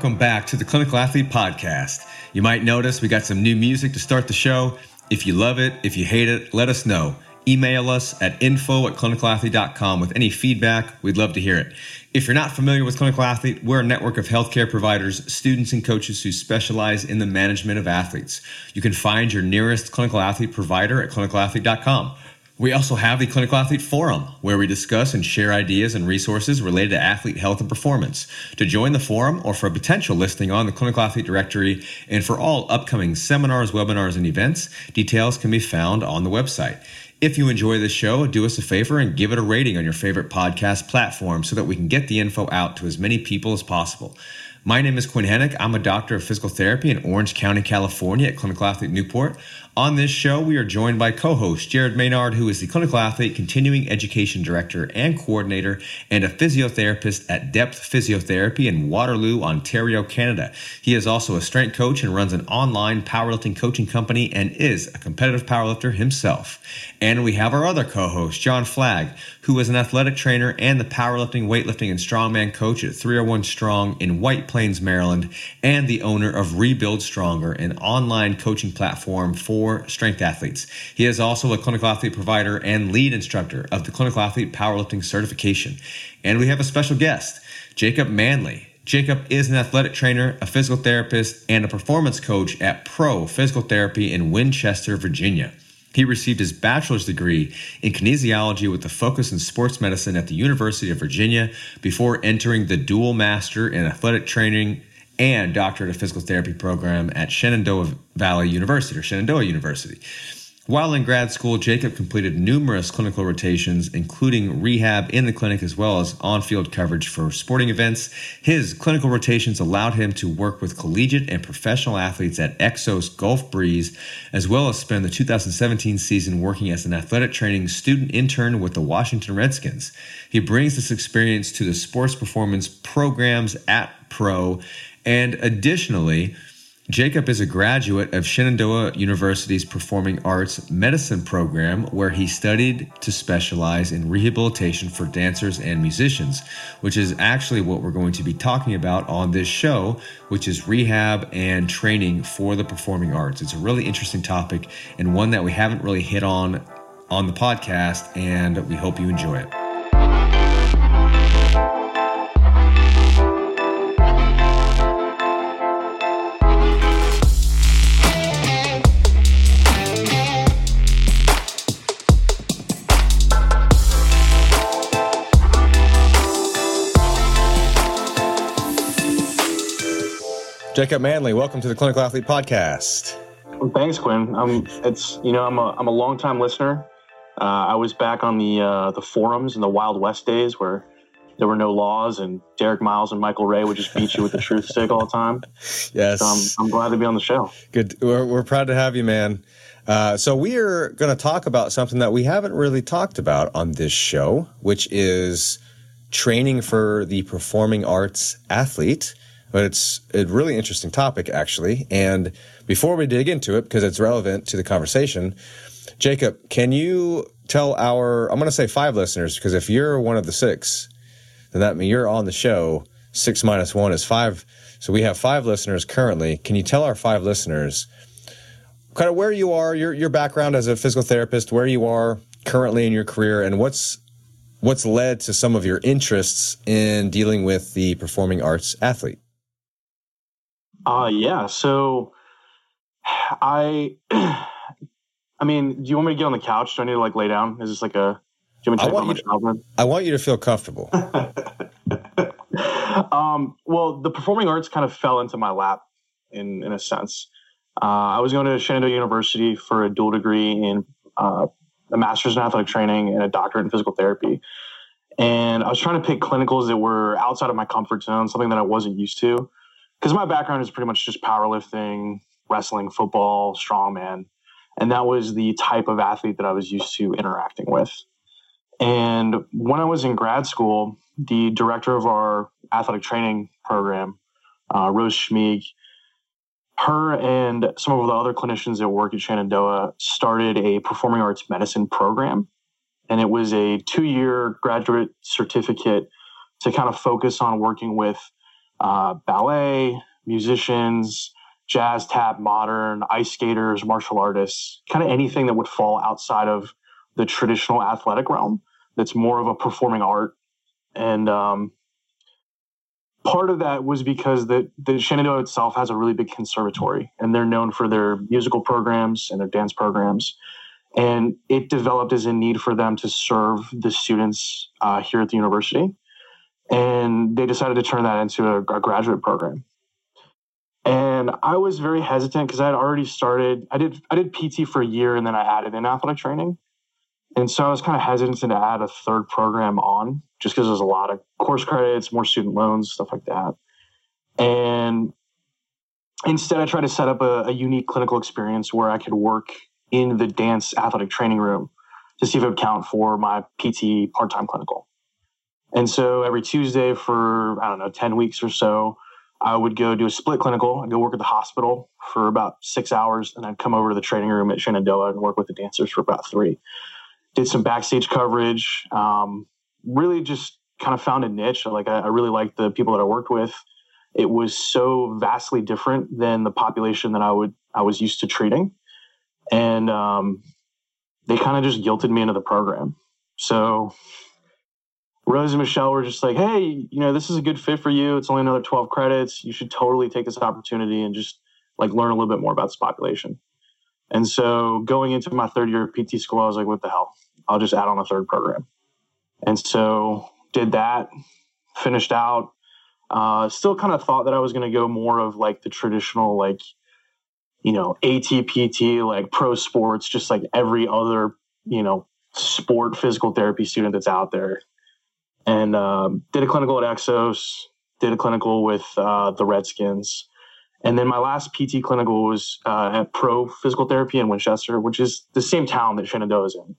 Welcome back to the Clinical Athlete Podcast. You might notice we got some new music to start the show. If you love it, if you hate it, let us know. Email us at info at clinicalathlete.com with any feedback. We'd love to hear it. If you're not familiar with Clinical Athlete, we're a network of healthcare providers, students, and coaches who specialize in the management of athletes. You can find your nearest clinical athlete provider at clinicalathlete.com. We also have the Clinical Athlete Forum, where we discuss and share ideas and resources related to athlete health and performance. To join the forum or for a potential listing on the Clinical Athlete Directory and for all upcoming seminars, webinars, and events, details can be found on the website. If you enjoy this show, do us a favor and give it a rating on your favorite podcast platform so that we can get the info out to as many people as possible. My name is Quinn Henoch. I'm a doctor of physical therapy in Orange County, California at Clinical Athlete Newport. On this show, we are joined by co host Jared Maynard, who is the Clinical Athlete Continuing Education Director and Coordinator and a physiotherapist at Depth Physiotherapy in Waterloo, Ontario, Canada. He is also a strength coach and runs an online powerlifting coaching company and is a competitive powerlifter himself. And we have our other co host, John Flagg, who is an athletic trainer and the powerlifting, weightlifting, and strongman coach at 301 Strong in White Plains, Maryland, and the owner of Rebuild Stronger, an online coaching platform for strength athletes. He is also a clinical athlete provider and lead instructor of the Clinical Athlete Powerlifting Certification. And we have a special guest, Jacob Manley. Jacob is an athletic trainer, a physical therapist, and a performance coach at Pro Physical Therapy in Winchester, Virginia. He received his bachelor's degree in kinesiology with a focus in sports medicine at the University of Virginia before entering the dual master in athletic training and doctorate of physical therapy program at Shenandoah Valley University or Shenandoah University. While in grad school, Jacob completed numerous clinical rotations, including rehab in the clinic as well as on field coverage for sporting events. His clinical rotations allowed him to work with collegiate and professional athletes at Exos Gulf Breeze, as well as spend the 2017 season working as an athletic training student intern with the Washington Redskins. He brings this experience to the sports performance programs at Pro, and additionally, Jacob is a graduate of Shenandoah University's Performing Arts Medicine program, where he studied to specialize in rehabilitation for dancers and musicians, which is actually what we're going to be talking about on this show, which is rehab and training for the performing arts. It's a really interesting topic and one that we haven't really hit on on the podcast, and we hope you enjoy it. Jacob Manley, welcome to the Clinical Athlete Podcast. Well, thanks, Quinn. Um, it's you know I'm a I'm a long time listener. Uh, I was back on the uh, the forums in the Wild West days where there were no laws and Derek Miles and Michael Ray would just beat you with the truth stick all the time. Yes, so I'm, I'm glad to be on the show. Good, we're, we're proud to have you, man. Uh, so we are going to talk about something that we haven't really talked about on this show, which is training for the performing arts athlete but it's a really interesting topic actually. And before we dig into it, because it's relevant to the conversation, Jacob, can you tell our I'm going to say five listeners because if you're one of the six, then that means you're on the show. Six minus one is five. So we have five listeners currently. Can you tell our five listeners kind of where you are, your your background as a physical therapist, where you are currently in your career, and what's what's led to some of your interests in dealing with the performing arts athlete? Uh yeah. So I I mean, do you want me to get on the couch? Do I need to like lay down? Is this like a do you want me to I want, you to, I want you to feel comfortable. um, well, the performing arts kind of fell into my lap in in a sense. Uh, I was going to Shenandoah University for a dual degree in uh, a master's in athletic training and a doctorate in physical therapy. And I was trying to pick clinicals that were outside of my comfort zone, something that I wasn't used to because my background is pretty much just powerlifting, wrestling, football, strongman. And that was the type of athlete that I was used to interacting with. And when I was in grad school, the director of our athletic training program, uh, Rose Schmieg, her and some of the other clinicians that work at Shenandoah started a performing arts medicine program. And it was a two year graduate certificate to kind of focus on working with uh, ballet, musicians, jazz, tap, modern, ice skaters, martial artists, kind of anything that would fall outside of the traditional athletic realm that's more of a performing art. And um, part of that was because the, the Shenandoah itself has a really big conservatory and they're known for their musical programs and their dance programs. And it developed as a need for them to serve the students uh, here at the university. And they decided to turn that into a, a graduate program. And I was very hesitant because I had already started. I did I did PT for a year, and then I added in athletic training. And so I was kind of hesitant to add a third program on just because there's a lot of course credits, more student loans, stuff like that. And instead, I tried to set up a, a unique clinical experience where I could work in the dance athletic training room to see if it would count for my PT part time clinical. And so every Tuesday for, I don't know, 10 weeks or so, I would go do a split clinical. I'd go work at the hospital for about six hours, and I'd come over to the training room at Shenandoah and work with the dancers for about three did some backstage coverage. Um, really just kind of found a niche. Like I, I, really liked the people that I worked with. It was so vastly different than the population that I would I was used to treating, and um, they kind of just guilted me into the program. So Rose and Michelle were just like, "Hey, you know, this is a good fit for you. It's only another twelve credits. You should totally take this opportunity and just like learn a little bit more about this population." And so going into my third year of PT school, I was like, what the hell? I'll just add on a third program. And so did that, finished out. Uh, still kind of thought that I was going to go more of like the traditional, like, you know, ATPT, like pro sports, just like every other, you know, sport physical therapy student that's out there. And um, did a clinical at Exos, did a clinical with uh, the Redskins. And then my last PT clinical was uh, at Pro Physical Therapy in Winchester, which is the same town that Shenandoah is in.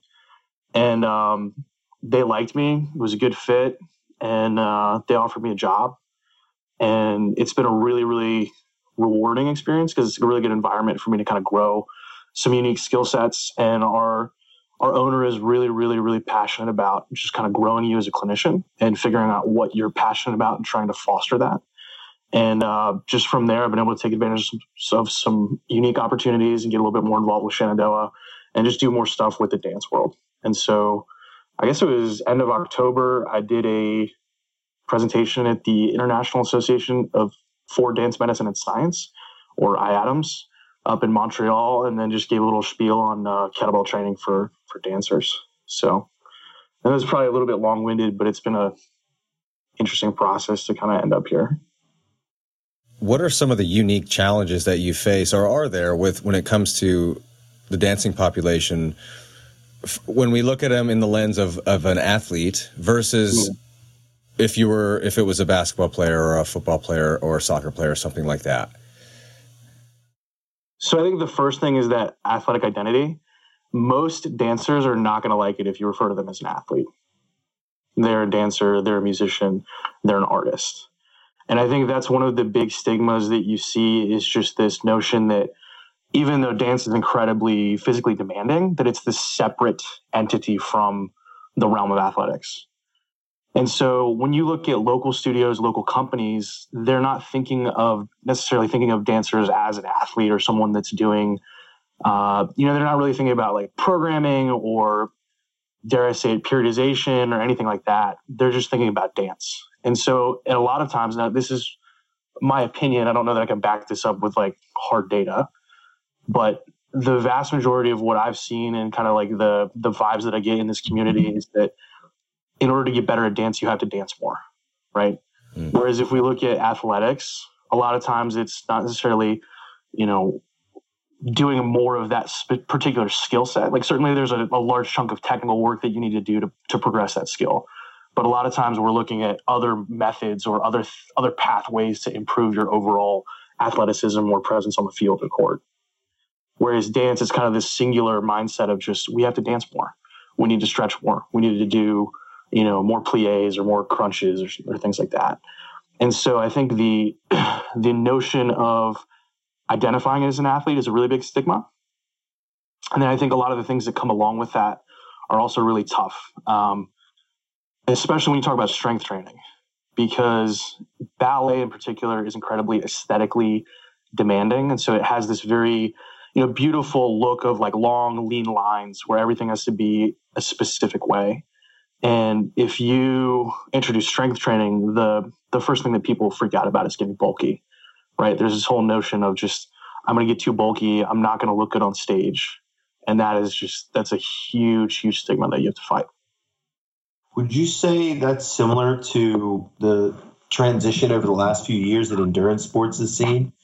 And um, they liked me. It was a good fit. And uh, they offered me a job. And it's been a really, really rewarding experience because it's a really good environment for me to kind of grow some unique skill sets. And our our owner is really, really, really passionate about just kind of growing you as a clinician and figuring out what you're passionate about and trying to foster that. And uh, just from there, I've been able to take advantage of some, of some, unique opportunities and get a little bit more involved with Shenandoah and just do more stuff with the dance world. And so I guess it was end of October, I did a presentation at the International Association of for Dance Medicine and Science, or IADMS, up in Montreal, and then just gave a little spiel on uh, kettlebell training for for dancers. So that was probably a little bit long winded, but it's been a interesting process to kind of end up here. What are some of the unique challenges that you face or are there with when it comes to the dancing population? When we look at them in the lens of, of an athlete versus if you were if it was a basketball player or a football player or a soccer player or something like that so i think the first thing is that athletic identity most dancers are not going to like it if you refer to them as an athlete they're a dancer they're a musician they're an artist and I think that's one of the big stigmas that you see is just this notion that even though dance is incredibly physically demanding, that it's this separate entity from the realm of athletics. And so when you look at local studios, local companies, they're not thinking of necessarily thinking of dancers as an athlete or someone that's doing, uh, you know, they're not really thinking about like programming or dare I say periodization or anything like that. They're just thinking about dance. And so, and a lot of times now, this is my opinion. I don't know that I can back this up with like hard data, but the vast majority of what I've seen and kind of like the the vibes that I get in this community is that in order to get better at dance, you have to dance more, right? Mm. Whereas if we look at athletics, a lot of times it's not necessarily, you know, doing more of that sp- particular skill set. Like certainly there's a, a large chunk of technical work that you need to do to, to progress that skill but a lot of times we're looking at other methods or other other pathways to improve your overall athleticism or presence on the field or court. Whereas dance is kind of this singular mindset of just we have to dance more, we need to stretch more, we need to do you know more plies or more crunches or, or things like that. And so I think the the notion of identifying as an athlete is a really big stigma. And then I think a lot of the things that come along with that are also really tough. Um, especially when you talk about strength training. because ballet in particular is incredibly aesthetically demanding and so it has this very you know beautiful look of like long lean lines where everything has to be a specific way and if you introduce strength training the the first thing that people freak out about is getting bulky right? There's this whole notion of just i'm going to get too bulky i'm not going to look good on stage. And that is just that's a huge huge stigma that you have to fight. Would you say that's similar to the transition over the last few years that endurance sports has seen,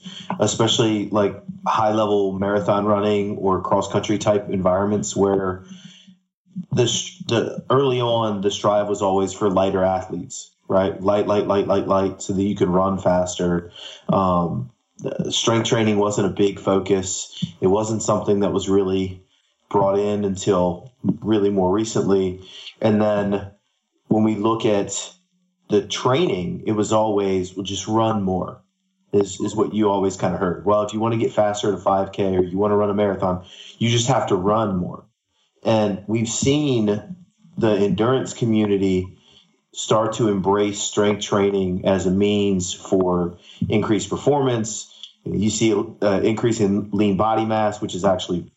especially like high level marathon running or cross country type environments where the, the early on the strive was always for lighter athletes, right? Light, light, light, light, light, so that you could run faster. Um, strength training wasn't a big focus. It wasn't something that was really brought in until really more recently. And then when we look at the training, it was always well, just run more. Is is what you always kind of heard. Well, if you want to get faster at a 5K or you want to run a marathon, you just have to run more. And we've seen the endurance community start to embrace strength training as a means for increased performance. You see an uh, increase in lean body mass, which is actually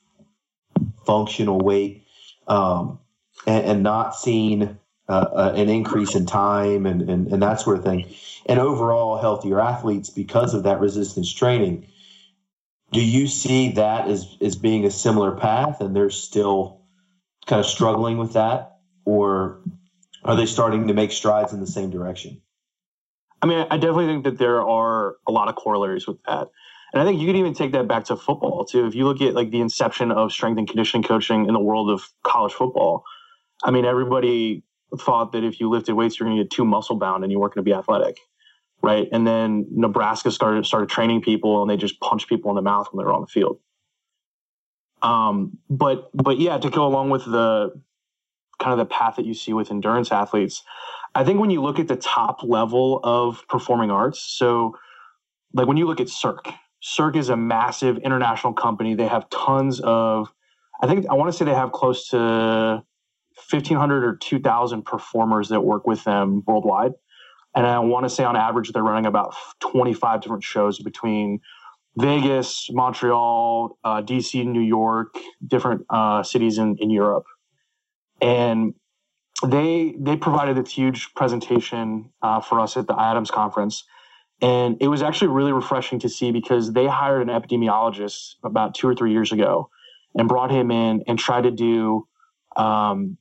functional weight, um, and, and, not seeing uh, uh, an increase in time and, and, and that sort of thing, and overall healthier athletes because of that resistance training. Do you see that as, as being a similar path and they're still kind of struggling with that? Or are they starting to make strides in the same direction? I mean, I definitely think that there are a lot of corollaries with that. And I think you could even take that back to football too. If you look at like the inception of strength and conditioning coaching in the world of college football, I mean, everybody thought that if you lifted weights, you're going to get too muscle bound and you weren't going to be athletic, right? And then Nebraska started started training people, and they just punched people in the mouth when they were on the field. Um, but but yeah, to go along with the kind of the path that you see with endurance athletes, I think when you look at the top level of performing arts, so like when you look at Cirque, Cirque is a massive international company. They have tons of, I think I want to say they have close to 1,500 or 2,000 performers that work with them worldwide. And I want to say on average, they're running about 25 different shows between Vegas, Montreal, uh, DC, New York, different uh, cities in, in Europe. And they they provided this huge presentation uh, for us at the IADMS conference. And it was actually really refreshing to see because they hired an epidemiologist about two or three years ago and brought him in and tried to do um,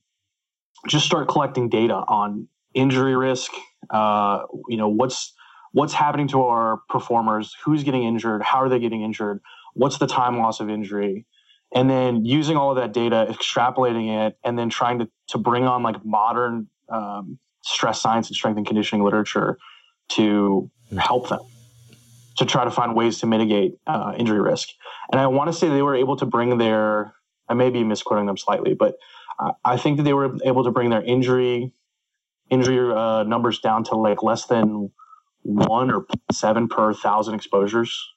just start collecting data on injury risk. Uh, you know, what's what's happening to our performers? Who's getting injured? How are they getting injured? What's the time loss of injury? And then using all of that data, extrapolating it, and then trying to to bring on like modern um, stress science and strength and conditioning literature to help them to try to find ways to mitigate uh, injury risk. And I want to say they were able to bring their, I may be misquoting them slightly, but I think that they were able to bring their injury injury uh, numbers down to like less than one or seven per thousand exposures,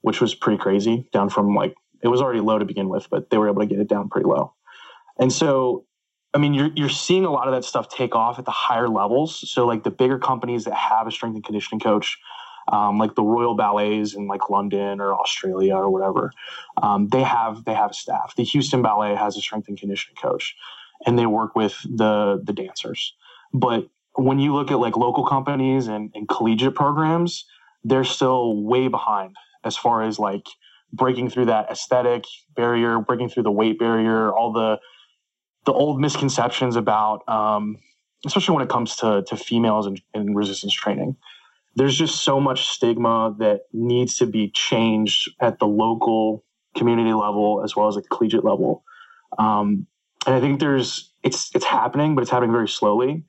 which was pretty crazy. Down from like it was already low to begin with, but they were able to get it down pretty low. And so, I mean, you're you're seeing a lot of that stuff take off at the higher levels. So like the bigger companies that have a strength and conditioning coach. Um, like the Royal Ballets in like London or Australia or whatever, um, they have they have a staff. The Houston Ballet has a strength and conditioning coach and they work with the the dancers. But when you look at like local companies and, and collegiate programs, they're still way behind as far as like breaking through that aesthetic barrier, breaking through the weight barrier, all the the old misconceptions about, um, especially when it comes to to females and, and resistance training. There's just so much stigma that needs to be changed at the local community level as well as the collegiate level. Um, and I think there's it's it's happening, but it's happening very slowly.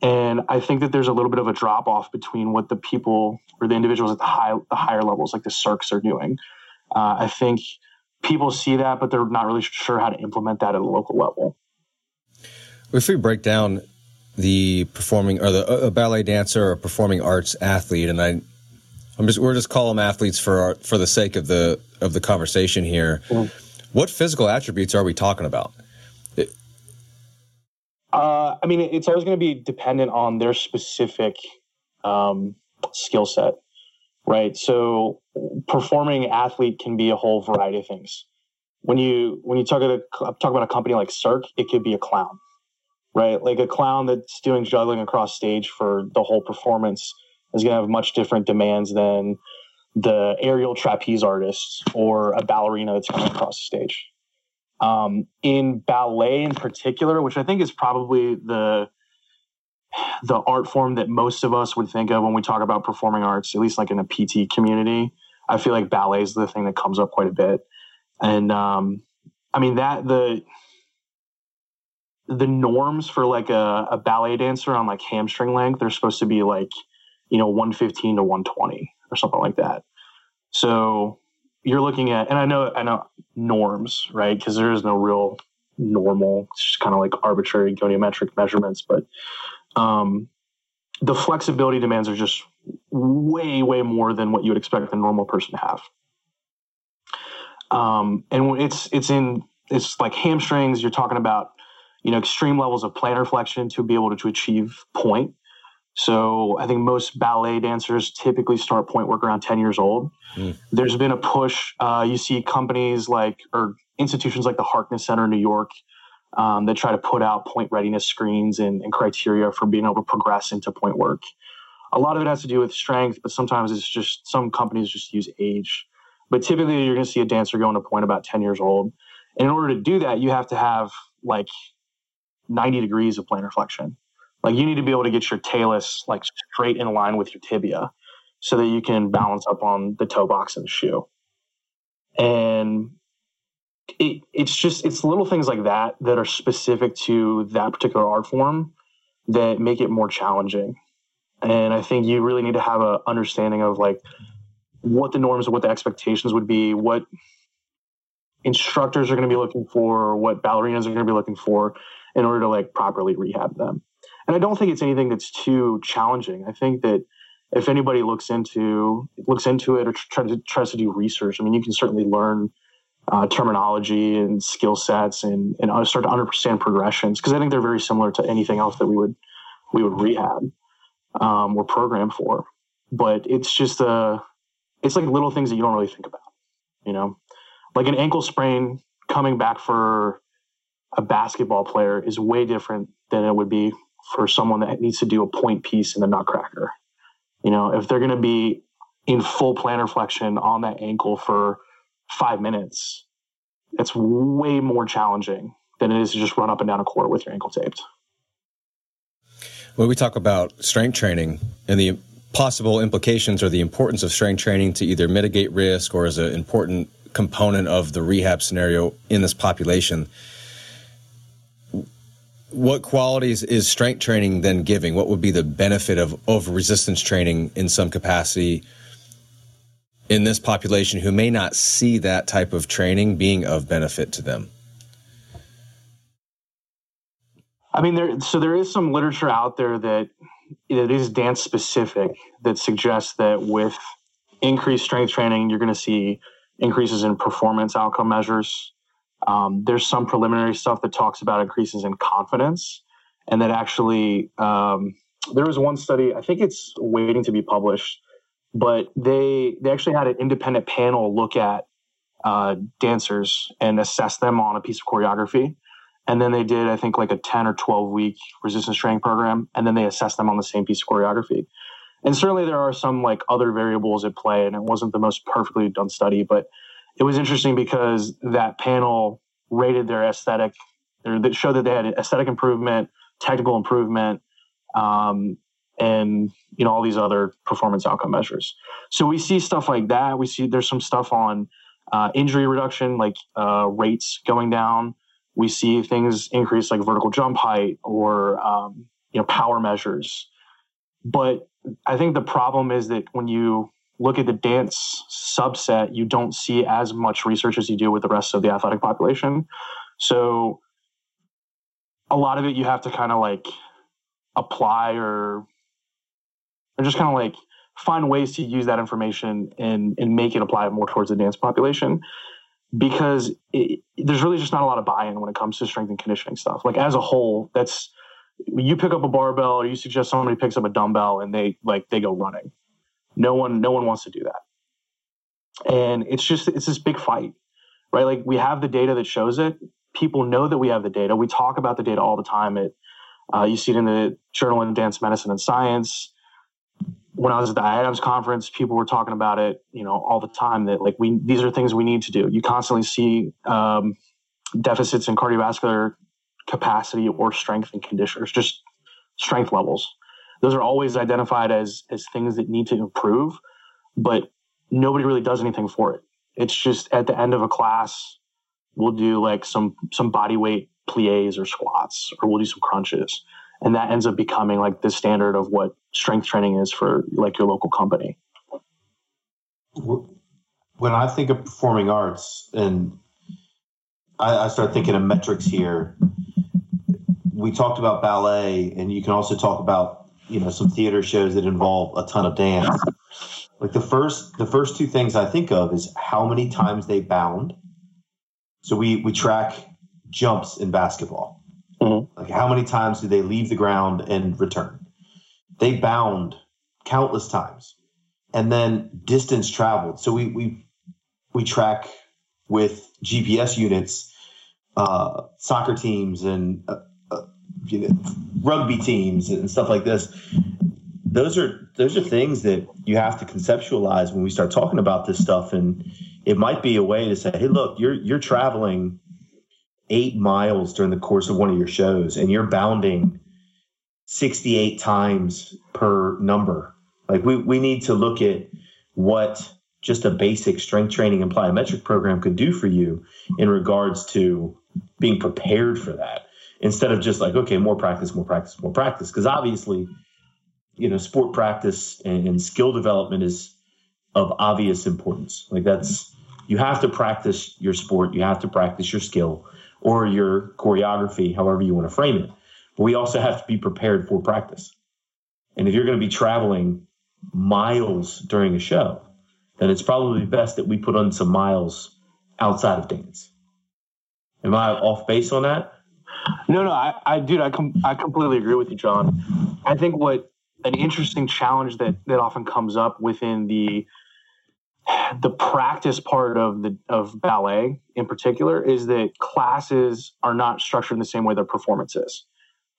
And I think that there's a little bit of a drop off between what the people or the individuals at the high the higher levels, like the Cirques, are doing. Uh, I think people see that, but they're not really sure how to implement that at a local level. If we break down the performing or the a ballet dancer or performing arts athlete, and I, I'm just we're just call them athletes for our, for the sake of the of the conversation here. Mm-hmm. What physical attributes are we talking about? Uh, I mean, it's always going to be dependent on their specific um, skill set, right? So performing athlete can be a whole variety of things. When you when you talk about talk about a company like Cirque, it could be a clown, right? Like a clown that's doing juggling across stage for the whole performance is going to have much different demands than the aerial trapeze artist or a ballerina that's coming across the stage. Um, in ballet, in particular, which I think is probably the the art form that most of us would think of when we talk about performing arts, at least like in a PT community. I feel like ballet is the thing that comes up quite a bit, and um, I mean that the the norms for like a, a ballet dancer on like hamstring length they're supposed to be like you know 115 to 120 or something like that so you're looking at and i know i know norms right? Because there is no real normal. It's just kind of like arbitrary goniometric measurements but um, the flexibility demands are just way way more than what you would expect a normal person to have. Um, and it's it's in it's like hamstrings you're talking about you know extreme levels of plantar flexion to be able to, to achieve pointe so I think most ballet dancers typically start pointe work around 10 years old. Mm. There's been a push. Uh, you see companies like, or institutions like the Harkness Center in New York um, that try to put out pointe readiness screens and, and criteria for being able to progress into pointe work. A lot of it has to do with strength, but sometimes it's just some companies just use age. But typically, you're going to see a dancer going to pointe about 10 years old. And in order to do that, you have to have like 90 degrees of plantar flexion. Like you need to be able to get your talus like straight in line with your tibia so that you can balance up on the toe box in the shoe. And it, it's just it's little things like that that are specific to that particular art form that make it more challenging. And I think you really need to have a understanding of like what the norms, what the expectations would be, what instructors are going to be looking for, what ballerinas are going to be looking for in order to like properly rehab them and I don't think it's anything that's too challenging. I think that if anybody looks into looks into it or tries to tries to do research, I mean, you can certainly learn uh, terminology and skill sets and and start to understand progressions because I think they're very similar to anything else that we would we would rehab um, or program for. But it's just a uh, it's like little things that you don't really think about, you know, like an ankle sprain coming back for a basketball player is way different than it would be for someone that needs to do a pointe piece in the nutcracker. You know, if they're going to be in full plantar flexion on that ankle for five minutes, it's way more challenging than it is to just run up and down a court with your ankle taped. When we talk about strength training and the possible implications or the importance of strength training to either mitigate risk or as an important component of the rehab scenario in this population, what qualities is strength training then giving? What would be the benefit of, of resistance training in some capacity in this population who may not see that type of training being of benefit to them? I mean, there. So there is some literature out there that that is dance specific that suggests that with increased strength training, you're going to see increases in performance outcome measures. Um, there's some preliminary stuff that talks about increases in confidence, and that actually um, there was one study. I think it's waiting to be published, but they they actually had an independent panel look at uh, dancers and assess them on a piece of choreography. And then they did, I think, like a 10 or 12 week resistance training program. And then they assessed them on the same piece of choreography. And certainly there are some like other variables at play, and it wasn't the most perfectly done study, but it was interesting because that panel rated their aesthetic, or that showed that they had aesthetic improvement, technical improvement, um, and you know all these other performance outcome measures. So we see stuff like that. We see there's some stuff on uh, injury reduction, like uh, rates going down. We see things increase like vertical jump height or um, you know power measures. But I think the problem is that when you look at the dance subset, you don't see as much research as you do with the rest of the athletic population. So a lot of it you have to kind of like apply or or just kind of like find ways to use that information and and make it apply more towards the dance population because it, there's really just not a lot of buy-in when it comes to strength and conditioning stuff. Like as a whole, that's you pick up a barbell or you suggest somebody picks up a dumbbell and they like they go running. No one no one wants to do that. And it's just it's this big fight. Right? Like we have the data that shows it. People know that we have the data. We talk about the data all the time. It uh, you see it in the Journal of Dance Medicine and Science. When I was at the IADMS conference, people were talking about it, you know, all the time. That like we these are things we need to do. You constantly see um, deficits in cardiovascular capacity or strength and conditioners, just strength levels. Those are always identified as as things that need to improve, but nobody really does anything for it. It's just at the end of a class, we'll do like some some body weight plies or squats, or we'll do some crunches, and that ends up becoming like the standard of what strength training is for like your local company. When I think of performing arts, and I, I start thinking of metrics here, we talked about ballet, and you can also talk about you know some theater shows that involve a ton of dance. Like the first the first two things I think of is how many times they bound. So we we track jumps in basketball. Mm-hmm. Like how many times do they leave the ground and return? They bound countless times. And then distance traveled. So we we we track with GPS units uh, soccer teams and uh, you know, rugby teams and stuff like this. Those are those are things that you have to conceptualize when we start talking about this stuff, and it might be a way to say, "Hey, look, you're you're traveling eight miles during the course of one of your shows, and you're bounding 68 times per number. Like we we need to look at what just a basic strength training and plyometric program could do for you in regards to being prepared for that instead of just like okay more practice more practice more practice. Because obviously you know sport practice and, and, skill development is of obvious importance. Like that's you have to practice your sport you have to practice your skill or your choreography however you want to frame it. But we also have to be prepared for practice. And if you're going to be traveling miles during a show then it's probably best that we put on some miles outside of dance. Am i off base on that no, no, I, I dude, I com- I completely agree with you, John. I think what an interesting challenge that that often comes up within the the practice part of the of ballet in particular is that classes are not structured in the same way their performance is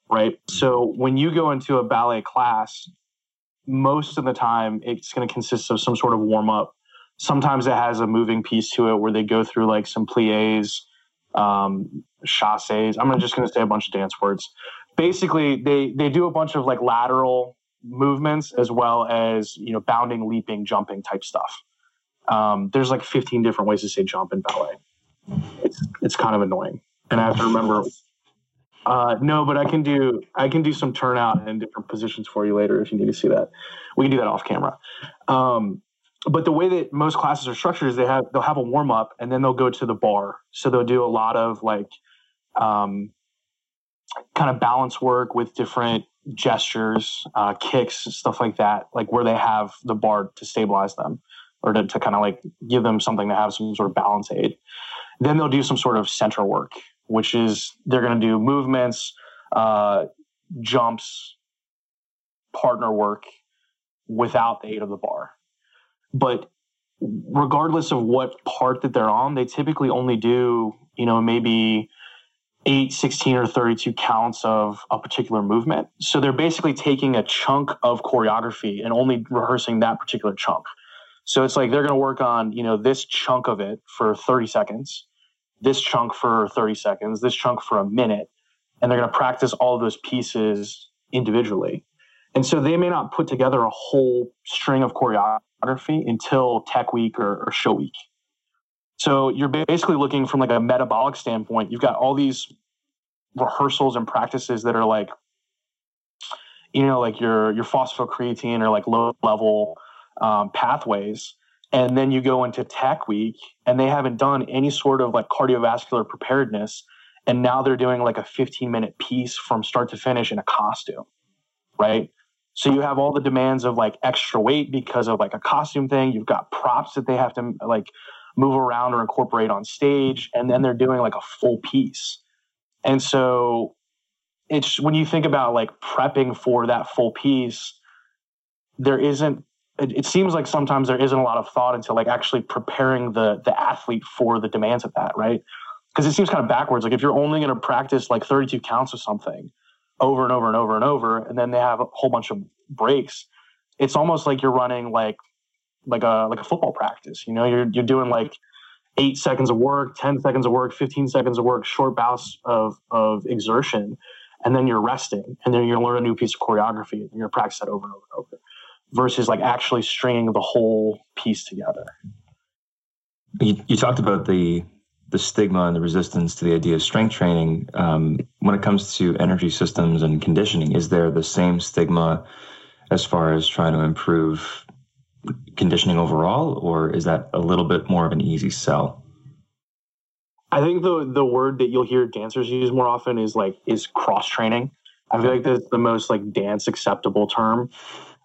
right so when you go into a ballet class most of the time it's going to consist of some sort of warm up sometimes it has a moving piece to it where they go through like some plies um, chasses. I'm just going to say a bunch of dance words. Basically, they they do a bunch of like lateral movements as well as you know bounding, leaping, jumping type stuff. Um, there's like 15 different ways to say jump in ballet. It's it's kind of annoying, and I have to remember. Uh, no, but I can do I can do some turnout in different positions for you later if you need to see that. We can do that off camera. Um, but the way that most classes are structured is they have they'll have a warm up and then they'll go to the bar. So they'll do a lot of like um, kind of balance work with different gestures, uh, kicks, stuff like that, like where they have the bar to stabilize them or to, to kind of like give them something to have some sort of balance aid. Then they'll do some sort of center work, which is they're going to do movements, uh, jumps, partner work without the aid of the bar. But regardless of what part that they're on, they typically only do, you know, maybe 8, 16, or 32 counts of a particular movement. So they're basically taking a chunk of choreography and only rehearsing that particular chunk. So it's like they're going to work on, you know, this chunk of it for 30 seconds, this chunk for 30 seconds, this chunk for a minute, and they're going to practice all those pieces individually. And so they may not put together a whole string of choreography until tech week or, or show week. So you're basically looking from like a metabolic standpoint. You've got all these rehearsals and practices that are like, you know, like your your phosphocreatine or like low level um, pathways, and then you go into tech week, and they haven't done any sort of like cardiovascular preparedness, and now they're doing like a 15 minute piece from start to finish in a costume, right? So you have all the demands of like extra weight because of like a costume thing. You've got props that they have to like move around or incorporate on stage, and then they're doing like a full piece. And so it's when you think about like prepping for that full piece, there isn't. It, seems like sometimes there isn't a lot of thought into like actually preparing the the athlete for the demands of that, right? Because it seems kind of backwards. Like if you're only going to practice like 32 counts of something over and over and over and over, and then they have a whole bunch of breaks, it's almost like you're running like like a like a football practice. You know, you're you're doing like eight seconds of work, 10 seconds of work, 15 seconds of work, short bouts of, of exertion, and then you're resting. And then you're learn a new piece of choreography and you're practice that over and over and over versus like actually stringing the whole piece together. You, you talked about the the stigma and the resistance to the idea of strength training. Um, when it comes to energy systems and conditioning, is there the same stigma as far as trying to improve conditioning overall, or is that a little bit more of an easy sell? I think the the word that you'll hear dancers use more often is like is cross training. I feel like that's the most like dance acceptable term.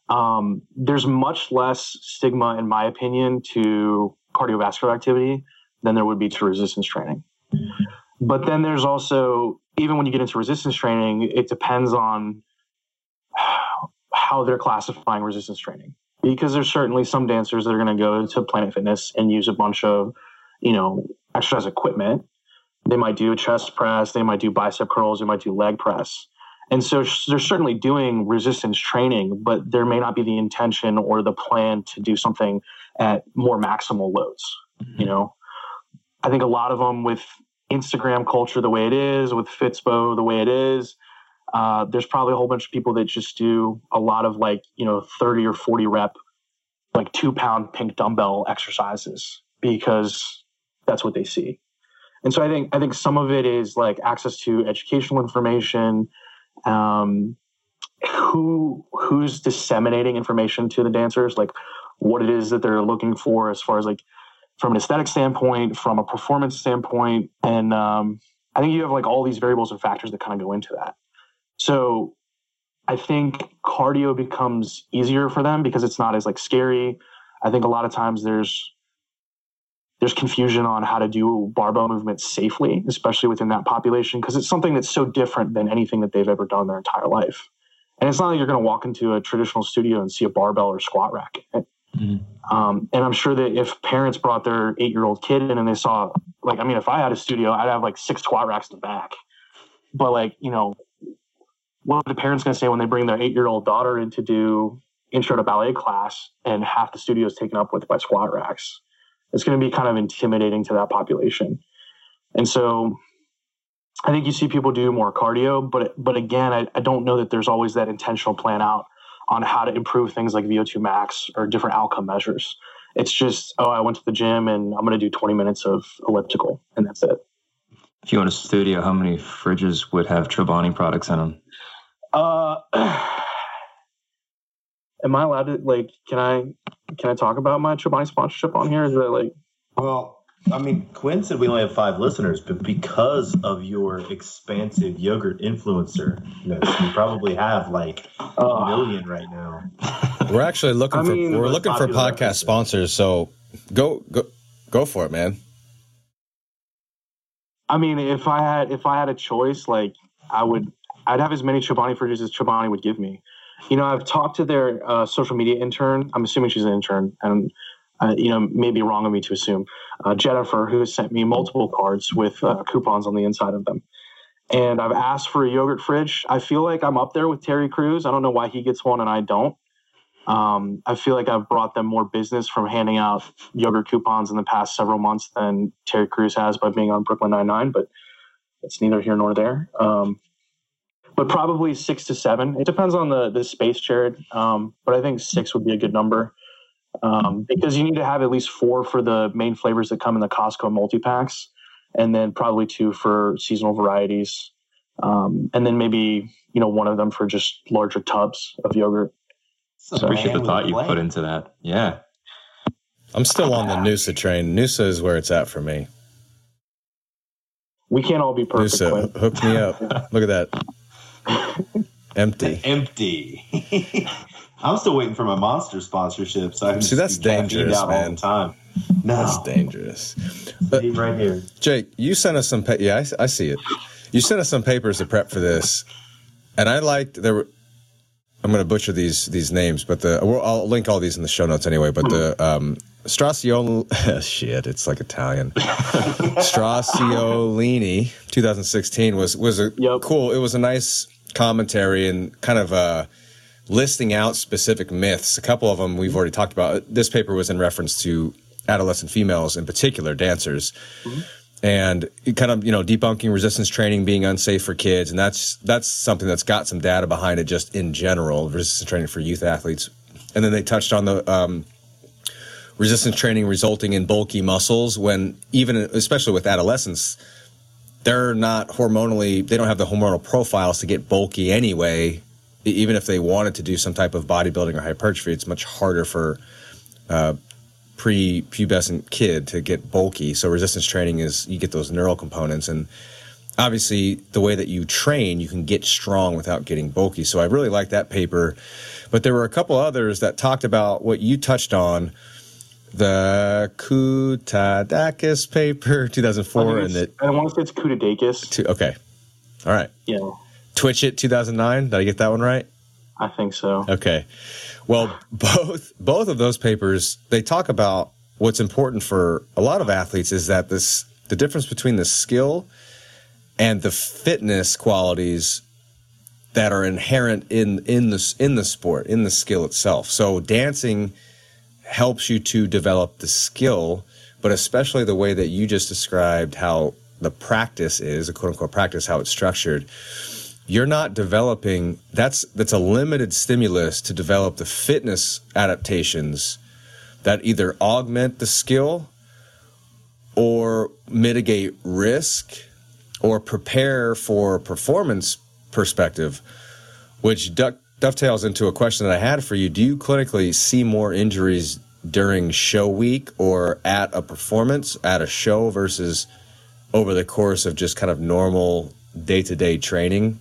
Um, there's much less stigma, in my opinion, to cardiovascular activity than there would be to resistance training. But then there's also even when you get into resistance training, it depends on how they're classifying resistance training because there's certainly some dancers that are going to go to Planet Fitness and use a bunch of, you know, exercise equipment. They might do a chest press, they might do bicep curls, they might do leg press. And so they're certainly doing resistance training, but there may not be the intention or the plan to do something at more maximal loads. Mm-hmm. You know, I think a lot of them with Instagram culture the way it is, with Fitspo the way it is, uh, there's probably a whole bunch of people that just do a lot of like, you know, 30 or 40 rep, like two pound pink dumbbell exercises because that's what they see. And so I think, I think some of it is like access to educational information, um, who, who's disseminating information to the dancers, like what it is that they're looking for as far as like from an aesthetic standpoint, from a performance standpoint. And, um, I think you have like all these variables and factors that kind of go into that. So I think cardio becomes easier for them because it's not as like scary. I think a lot of times there's there's confusion on how to do barbell movements safely, especially within that population, because it's something that's so different than anything that they've ever done their entire life. And it's not like you're going to walk into a traditional studio and see a barbell or squat rack. Mm-hmm. Um, and I'm sure that if parents brought their eight year old kid in and they saw, like, I mean, if I had a studio, I'd have like six squat racks in the back. But like, you know, what are the parents going to say when they bring their eight year old daughter in to do intro to ballet class and half the studio is taken up with by squat racks? It's going to be kind of intimidating to that population. And so I think you see people do more cardio, but but again, I, I don't know that there's always that intentional plan out on how to improve things like VO2 max or different outcome measures. It's just, oh, I went to the gym and I'm going to do 20 minutes of elliptical, and that's it. If you own a studio, how many fridges would have Chobani products in them? Uh, am I allowed to like? Can I can I talk about my Chobani sponsorship on here? Is that like? Well, I mean, Quinn said we only have five listeners, but because of your expansive yogurt influencer, you, probably have like a uh, million right now. We're actually looking I for mean, we're looking for podcast episode. sponsors, so go go go for it, man. I mean, if I had if I had a choice, like I would I'd have as many Chobani fridges as Chobani would give me. You know, I've talked to their uh, social media intern. I'm assuming she's an intern, and uh, you know, maybe wrong of me to assume. Uh, Jennifer, who has sent me multiple cards with uh, coupons on the inside of them, and I've asked for a yogurt fridge. I feel like I'm up there with Terry Crews. I don't know why he gets one and I don't. Um, I feel like I've brought them more business from handing out yogurt coupons in the past several months than Terry Crews has by being on Brooklyn Nine Nine, but it's neither here nor there. Um, but probably six to seven. It depends on the the space, Jared. Um, but I think six would be a good number um, because you need to have at least four for the main flavors that come in the Costco multi packs, and then probably two for seasonal varieties, um, and then maybe you know one of them for just larger tubs of yogurt. So I appreciate the thought you put into that. Yeah. I'm still on the Noosa train. Noosa is where it's at for me. We can't all be perfect. Noosa, hook me up. Look at that. Empty. Empty. I'm still waiting for my monster sponsorship, so I can see that's dangerous, man. All the time. No, that's dangerous. But, right here, Jake, you sent us some. Pa- yeah, I, I, see it. You sent us some papers to prep for this. and I liked there. Were, I'm going to butcher these these names, but the I'll link all these in the show notes anyway. But the um, Stracioli, shit, it's like Italian. Stracciolini, 2016 was was a yep. cool. It was a nice commentary and kind of uh, listing out specific myths. A couple of them we've already talked about. This paper was in reference to adolescent females, in particular dancers. Mm-hmm and kind of you know debunking resistance training being unsafe for kids and that's that's something that's got some data behind it just in general resistance training for youth athletes and then they touched on the um, resistance training resulting in bulky muscles when even especially with adolescents they're not hormonally they don't have the hormonal profiles to get bulky anyway even if they wanted to do some type of bodybuilding or hypertrophy it's much harder for uh, pre-pubescent kid to get bulky. So resistance training is you get those neural components. And obviously the way that you train you can get strong without getting bulky. So i really like that paper. But there were a couple others that talked about what you touched on. The Koutedakis paper 2004 and the i want to say it's Koutedakis. okay. All right. Yeah Twitchett 2009 did i get that one right? I think so. Okay. Well, both both of those papers they talk about what's important for a lot of athletes is that this the difference between the skill and the fitness qualities that are inherent in in the in the sport in the skill itself. So dancing helps you to develop the skill, but especially the way that you just described how the practice is, a quote unquote practice, how it's structured you're not developing that's that's a limited stimulus to develop the fitness adaptations that either augment the skill or mitigate risk or prepare for performance perspective which duck, dovetails into a question that I had for you. Do you clinically see more injuries during show week or at a performance at a show versus over the course of just kind of normal day-to-day training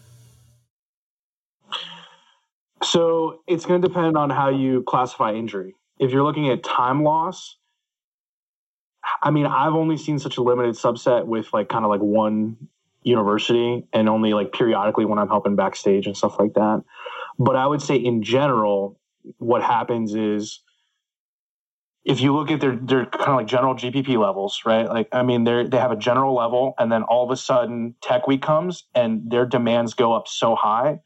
so it's going to depend on how you classify injury. If you're looking at time loss, I mean, I've only seen such a limited subset with like kind of like one university and only like periodically when I'm helping backstage and stuff like that. But I would say in general, what happens is if you look at their their kind of like general GPP levels, right? Like I mean, they they have a general level, and then all of a sudden Tech Week comes and their demands go up so high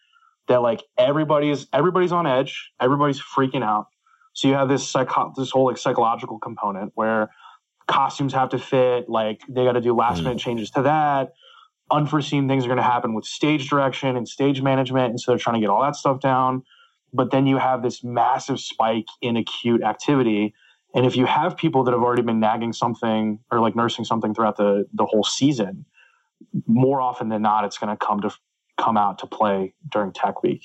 that like everybody's everybody's on edge, everybody's freaking out. So you have this psycho this whole like psychological component where costumes have to fit, like they got to do last minute mm. changes to that. Unforeseen things are going to happen with stage direction and stage management, and so they're trying to get all that stuff down. But then you have this massive spike in acute activity. And if you have people that have already been nagging something or like nursing something throughout the the whole season, more often than not, it's going to come to come out to play during tech week.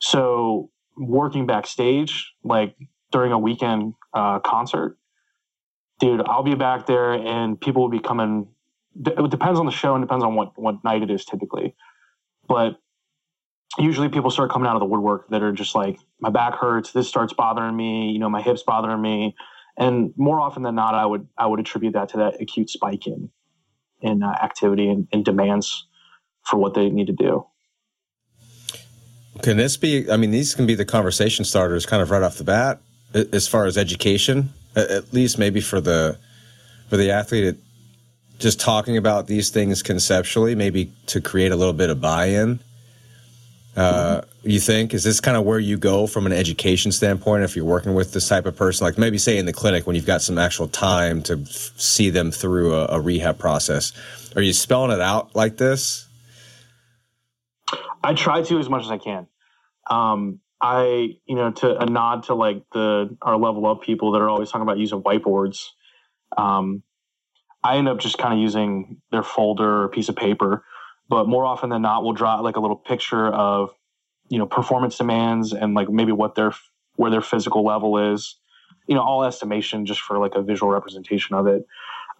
So working backstage, like during a weekend uh, concert, dude, I'll be back there and people will be coming. It depends on the show and depends on what what night it is typically, but usually people start coming out of the woodwork that are just like my back hurts, this starts bothering me, you know, my hips bothering me, and more often than not, I would I would attribute that to that acute spike in in uh, activity and, and demands for what they need to do. Can this be? I mean, these can be the conversation starters, kind of right off the bat, as far as education, at least maybe for the for the athlete. just talking about these things conceptually, maybe to create a little bit of buy-in. Uh, mm-hmm. You think is this kind of where you go from an education standpoint if you're working with this type of person, like maybe say in the clinic when you've got some actual time to f- see them through a, a rehab process? Are you spelling it out like this? I try to as much as I can. Um, I, you know, to a nod to like the our level up people that are always talking about using whiteboards. Um, I end up just kind of using their folder or piece of paper, but more often than not, we'll draw like a little picture of, you know, performance demands and like maybe what their where their physical level is. You know, all estimation just for like a visual representation of it.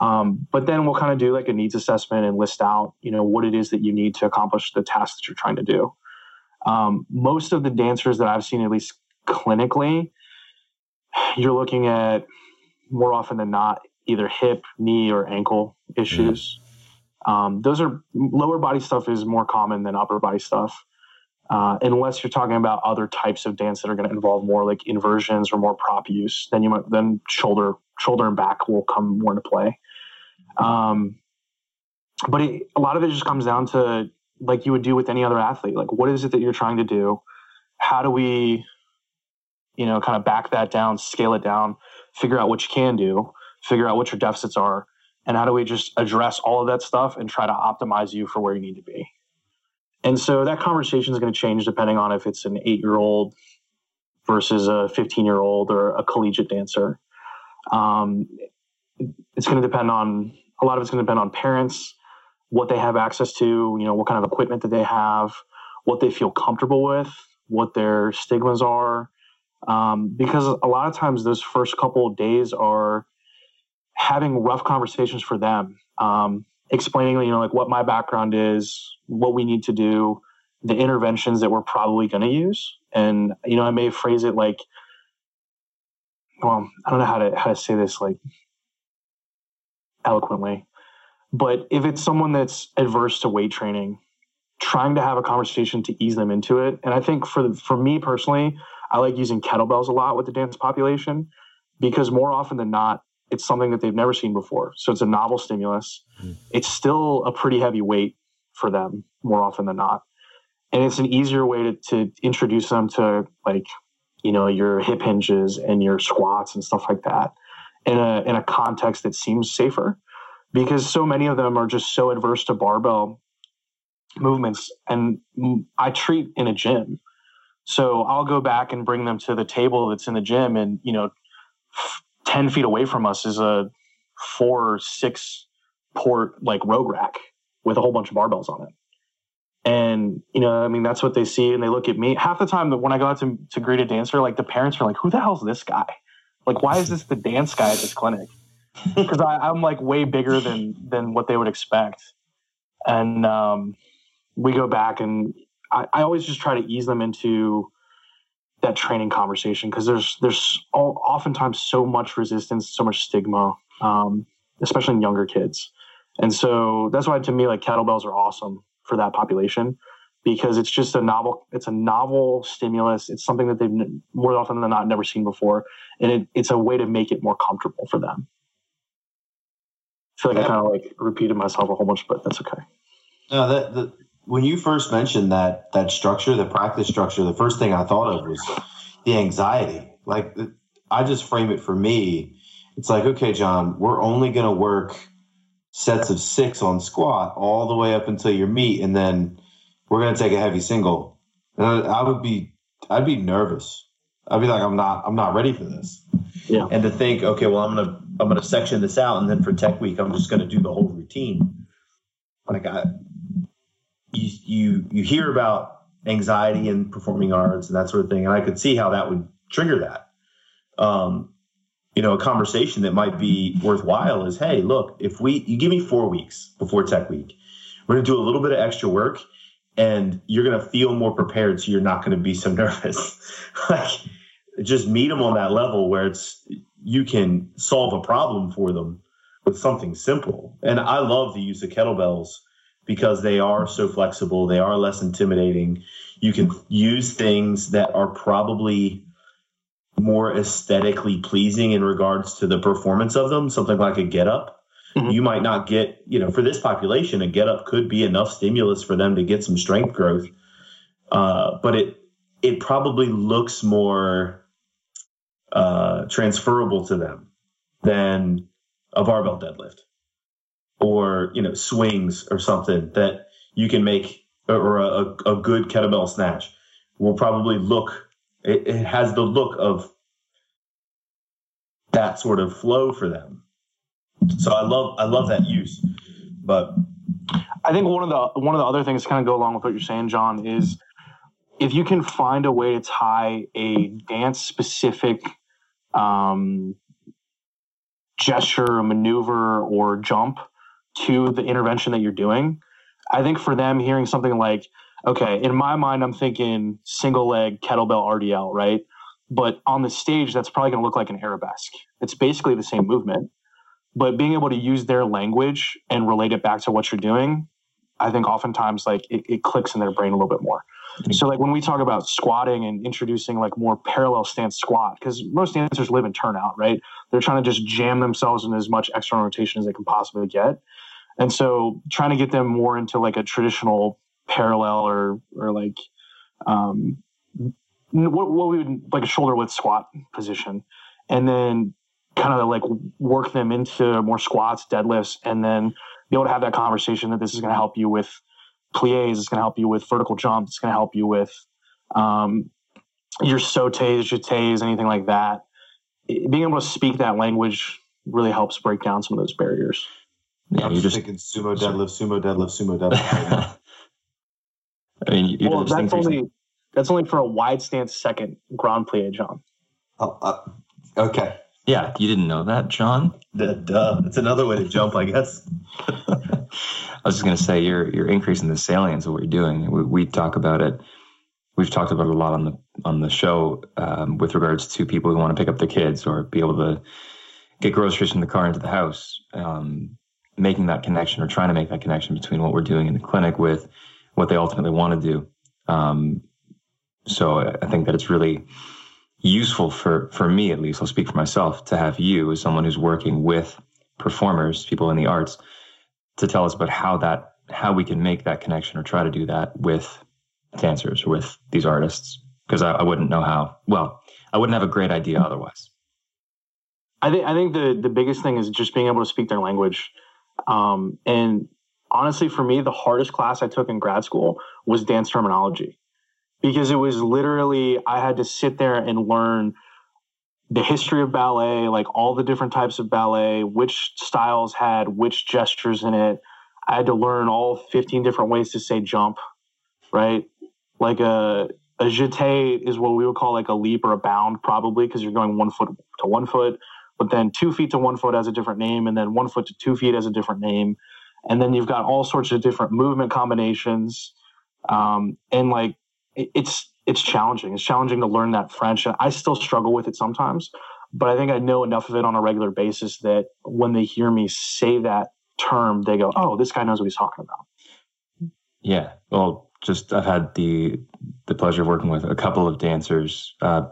Um, but then we'll kind of do like a needs assessment and list out, you know, what it is that you need to accomplish the task that you're trying to do. Um, most of the dancers that I've seen, at least clinically, you're looking at more often than not either hip, knee, or ankle issues. Um, those are lower body stuff is more common than upper body stuff. Uh, unless you're talking about other types of dance that are going to involve more like inversions or more prop use, then you might then shoulder shoulder and back will come more into play. Um, but it, a lot of it just comes down to like you would do with any other athlete. Like, what is it that you're trying to do? How do we, you know, kind of back that down, scale it down, figure out what you can do, figure out what your deficits are, and how do we just address all of that stuff and try to optimize you for where you need to be. And so that conversation is going to change depending on if it's an eight year old versus a 15 year old or a collegiate dancer. Um, it's going to depend on a lot of it's going to depend on parents, what they have access to, you know, what kind of equipment that they have, what they feel comfortable with, what their stigmas are. Um, because a lot of times those first couple of days are having rough conversations for them, um, explaining, you know, like what my background is, what we need to do, the interventions that we're probably going to use. And, you know, I may phrase it like, well, I don't know how to, how to say this like eloquently, but if it's someone that's adverse to weight training, trying to have a conversation to ease them into it. And I think for for me personally, I like using kettlebells a lot with the dance population because more often than not, it's something that they've never seen before. So it's a novel stimulus. Mm. It's still a pretty heavy weight for them more often than not. And it's an easier way to, to introduce them to like, you know, your hip hinges and your squats and stuff like that in a in a context that seems safer because so many of them are just so adverse to barbell movements and I treat in a gym. So I'll go back and bring them to the table that's in the gym and you know 10 feet away from us is a four or six port like rogue rack with a whole bunch of barbells on it. And, you know, I mean, that's what they see. And they look at me half the time That when I go out to, to greet a dancer, like the parents are like, who the hell's this guy? Like, why is this the dance guy at this clinic? Because I'm like way bigger than, than what they would expect. And um, we go back and I, I always just try to ease them into that training conversation because there's there's all, oftentimes so much resistance, so much stigma, um, especially in younger kids, and so that's why to me like kettlebells are awesome for that population because it's just a novel it's a novel stimulus it's something that they've more often than not never seen before and it, it's a way to make it more comfortable for them i feel like yeah. i kind of like repeated myself a whole bunch but that's okay no that, that when you first mentioned that that structure, the practice structure, the first thing I thought of was the anxiety. Like I just frame it for me. It's like, okay, John, we're only going to work sets of six on squat all the way up until your meet, and then we're going to take a heavy single. And I would be, I'd be nervous. I'd be like, I'm not, I'm not ready for this. Yeah. And to think, okay, well, I'm gonna, I'm gonna section this out, and then for tech week, I'm just gonna do the whole routine. Like I, you you you hear about anxiety and performing arts and that sort of thing, and I could see how that would trigger that. Um, you know, a conversation that might be worthwhile is, hey, look, if we you give me four weeks before Tech Week, we're gonna do a little bit of extra work, and you're gonna feel more prepared, so you're not gonna be so nervous. like, just meet them on that level where it's you can solve a problem for them with something simple. And I love the use of kettlebells because they are so flexible, they are less intimidating. You can use things that are probably more aesthetically pleasing in regards to the performance of them, something like a get up. Mm-hmm. You might not get, you know, for this population, a get up could be enough stimulus for them to get some strength growth. Uh, but it it probably looks more uh, transferable to them than a barbell deadlift or you know swings or something that you can make or a, a good kettlebell snatch will probably look it, it, has the look of that sort of flow for them so i love i love that use but i think one of the one of the other things to kind of go along with what you're saying john is if you can find a way to tie a dance specific um, gesture, maneuver, or jump to the intervention that you're doing. I think for them, hearing something like, okay, in my mind, I'm thinking single leg kettlebell RDL, right? But on the stage, that's probably going to look like an arabesque. It's basically the same movement. But being able to use their language and relate it back to what you're doing, I think oftentimes like it, it clicks in their brain a little bit more. So like when we talk about squatting and introducing like more parallel stance squat, because most dancers live in turnout, right? They're trying to just jam themselves in as much external rotation as they can possibly get. And so trying to get them more into like a traditional parallel or or like um what, what we would like a shoulder width squat position and then kind of like work them into more squats deadlifts and then be able to have that conversation that this is going to help you with plies it's going to help you with vertical jumps it's going to help you with um, your sautés jetés anything like that being able to speak that language really helps break down some of those barriers yeah, I'm just thinking sumo deadlift, sumo deadlift, sumo deadlift. I mean, you well, that's only that's only for a wide stance second grand plie jump. Oh, uh, okay. Yeah, you didn't know that, John? Duh. That's another way to jump, I guess. I was just going to say you're you're increasing the salience of what you're doing. We, we, talk about it. We've talked about it a lot on the on the show um, with regards to people who want to pick up their kids or be able to get groceries from the car into the house. Um, making that connection or trying to make that connection between what we're doing in the clinic with what they ultimately want to do. Um, so I think that it's really useful for for me at least. I'll speak for myself to have you as someone who's working with performers, people in the arts, to tell us about how that how we can make that connection or try to do that with dancers or with these artists because I, I wouldn't know how. Well, I wouldn't have a great idea otherwise. I think I think the the biggest thing is just being able to speak their language. Um, and honestly, for me, the hardest class I took in grad school was dance terminology because it was literally, I had to sit there and learn the history of ballet, like all the different types of ballet, which styles had which gestures in it. I had to learn all 15 different ways to say jump, right? Like a, a jeté is what we would call like a leap or a bound, probably, because you're going one foot to one foot but then two feet to one foot has a different name, and then one foot to two feet has a different name. And then you've got all sorts of different movement combinations. Um, and like it, it's it's challenging. It's challenging to learn that French. And I still struggle with it sometimes, but I think I know enough of it on a regular basis that when they hear me say that term, they go, "Oh, this guy knows what he's talking about." Yeah. Well, just I've had the the pleasure of working with a couple of dancers, uh,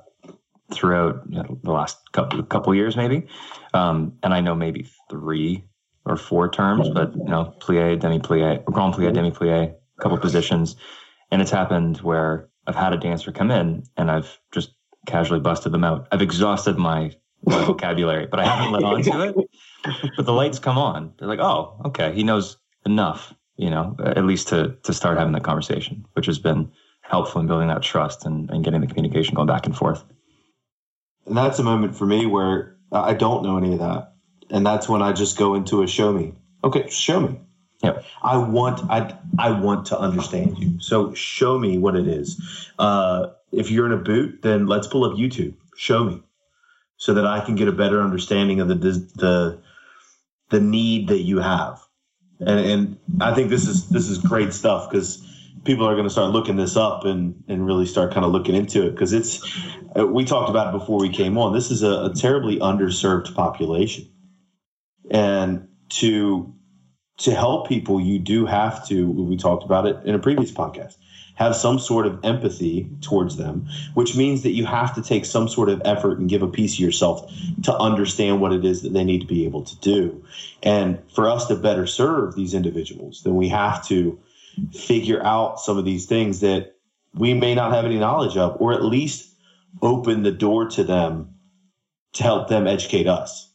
throughout you know, the last couple couple years, maybe. Um, and I know maybe three or four terms, but you know, plie, demi plie, grand plie, demi plie, a couple positions, and it's happened where I've had a dancer come in and I've just casually busted them out. I've exhausted my, vocabulary, but I haven't let on to it. But the lights come on. They're like, oh, okay, he knows enough, you know, at least to to start having the conversation, which has been helpful in building that trust and, and getting the communication going back and forth. And that's a moment for me where I don't know any of that. And that's when I just go into a show me. Okay, show me. Yep. I want I I want to understand you. So show me what it is. Uh, if you're in a boot, then let's pull up YouTube. Show me, so that I can get a better understanding of the the the need that you have. And and I think this is this is great stuff because people are going to start looking this up and and really start kind of looking into it because it's uh, we talked about it before we came on this is a, a, terribly underserved population and to to help people you do have to we talked about it in a previous podcast have some sort of empathy towards them which means that you have to take some sort of effort and give a piece of yourself to understand what it is that they need to be able to do and for us to better serve these individuals then we have to figure out some of these things that we may not have any knowledge of, or at least open the door to them to help them educate us.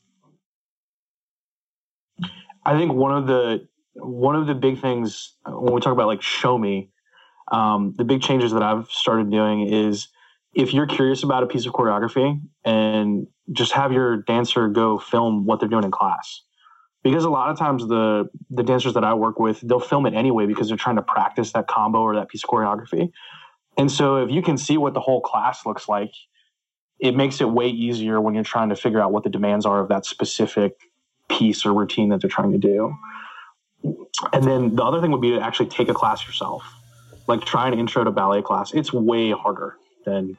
I think one of the one of the big things when we talk about like show me, um, the big changes that I've started doing is if you're curious about a piece of choreography and just have your dancer go film what they're doing in class because a lot of times the the dancers that I work with they'll film it anyway because they're trying to practice that combo or that piece of choreography. And so if you can see what the whole class looks like, it makes it way easier when you're trying to figure out what the demands are of that specific piece or routine that they're trying to do. And then the other thing would be to actually take a class yourself. Like try an intro to ballet class. It's way harder than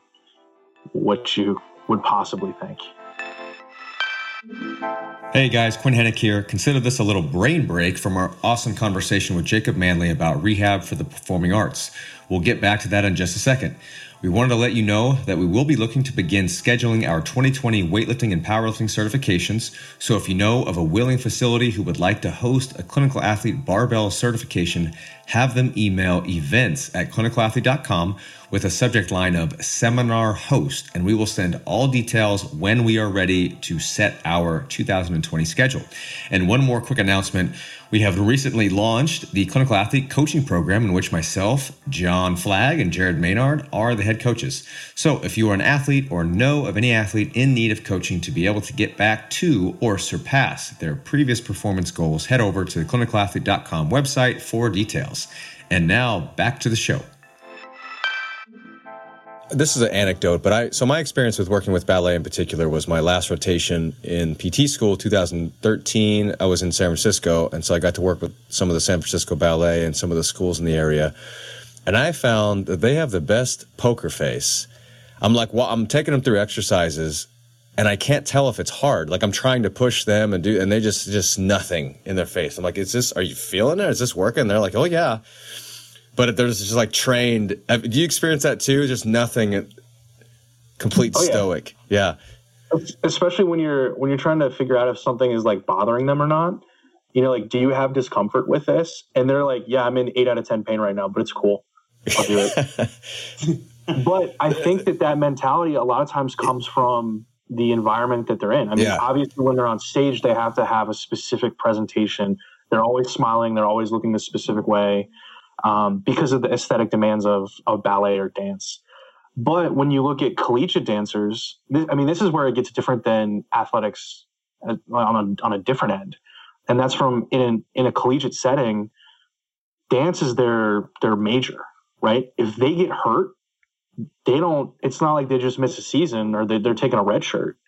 what you would possibly think. Hey guys, Quinn Henoch here. Consider this a little brain break from our awesome conversation with Jacob Manley about rehab for the performing arts. We'll get back to that in just a second. We wanted to let you know that we will be looking to begin scheduling our 2020 weightlifting and powerlifting certifications. So if you know of a willing facility who would like to host a clinical athlete barbell certification, have them email events at clinicalathlete.com with a subject line of seminar host, and we will send all details when we are ready to set our 2020 schedule. And one more quick announcement. We have recently launched the Clinical Athlete Coaching Program, in which myself, John Flagg, and Jared Maynard are the head coaches. So if you are an athlete or know of any athlete in need of coaching to be able to get back to or surpass their previous performance goals, head over to the clinicalathlete.com website for details. And now back to the show this is an anecdote, but I so my experience with working with ballet in particular was my last rotation in PT school 2013. I was in San Francisco, and so I got to work with some of the San Francisco ballet and some of the schools in the area. And I found that they have the best poker face. I'm like, well, I'm taking them through exercises, and I can't tell if it's hard. Like I'm trying to push them and do, and they just just nothing in their face. I'm like, is this? Are you feeling it? Is this working? They're like, oh yeah but there's just like trained. Uh, do you experience that too? Just nothing, complete oh, stoic. Yeah. yeah. Especially when you're when you're trying to figure out if something is like bothering them or not. You know, like, do you have discomfort with this? And they're like, yeah, I'm in eight out of ten pain right now, but it's cool. I'll do it. but I think that that mentality a lot of times comes from the environment that they're in. I mean, yeah. obviously, when they're on stage, they have to have a specific presentation. They're always smiling. They're always looking a specific way um, because of the aesthetic demands of, of ballet or dance. But when you look at collegiate dancers, I mean, this is where it gets different than athletics uh, on a, on a different end. And that's from in, an, in a collegiate setting, dance is their, their major, right? If they get hurt, they don't, it's not like they just miss a season or they, they're taking a red shirt.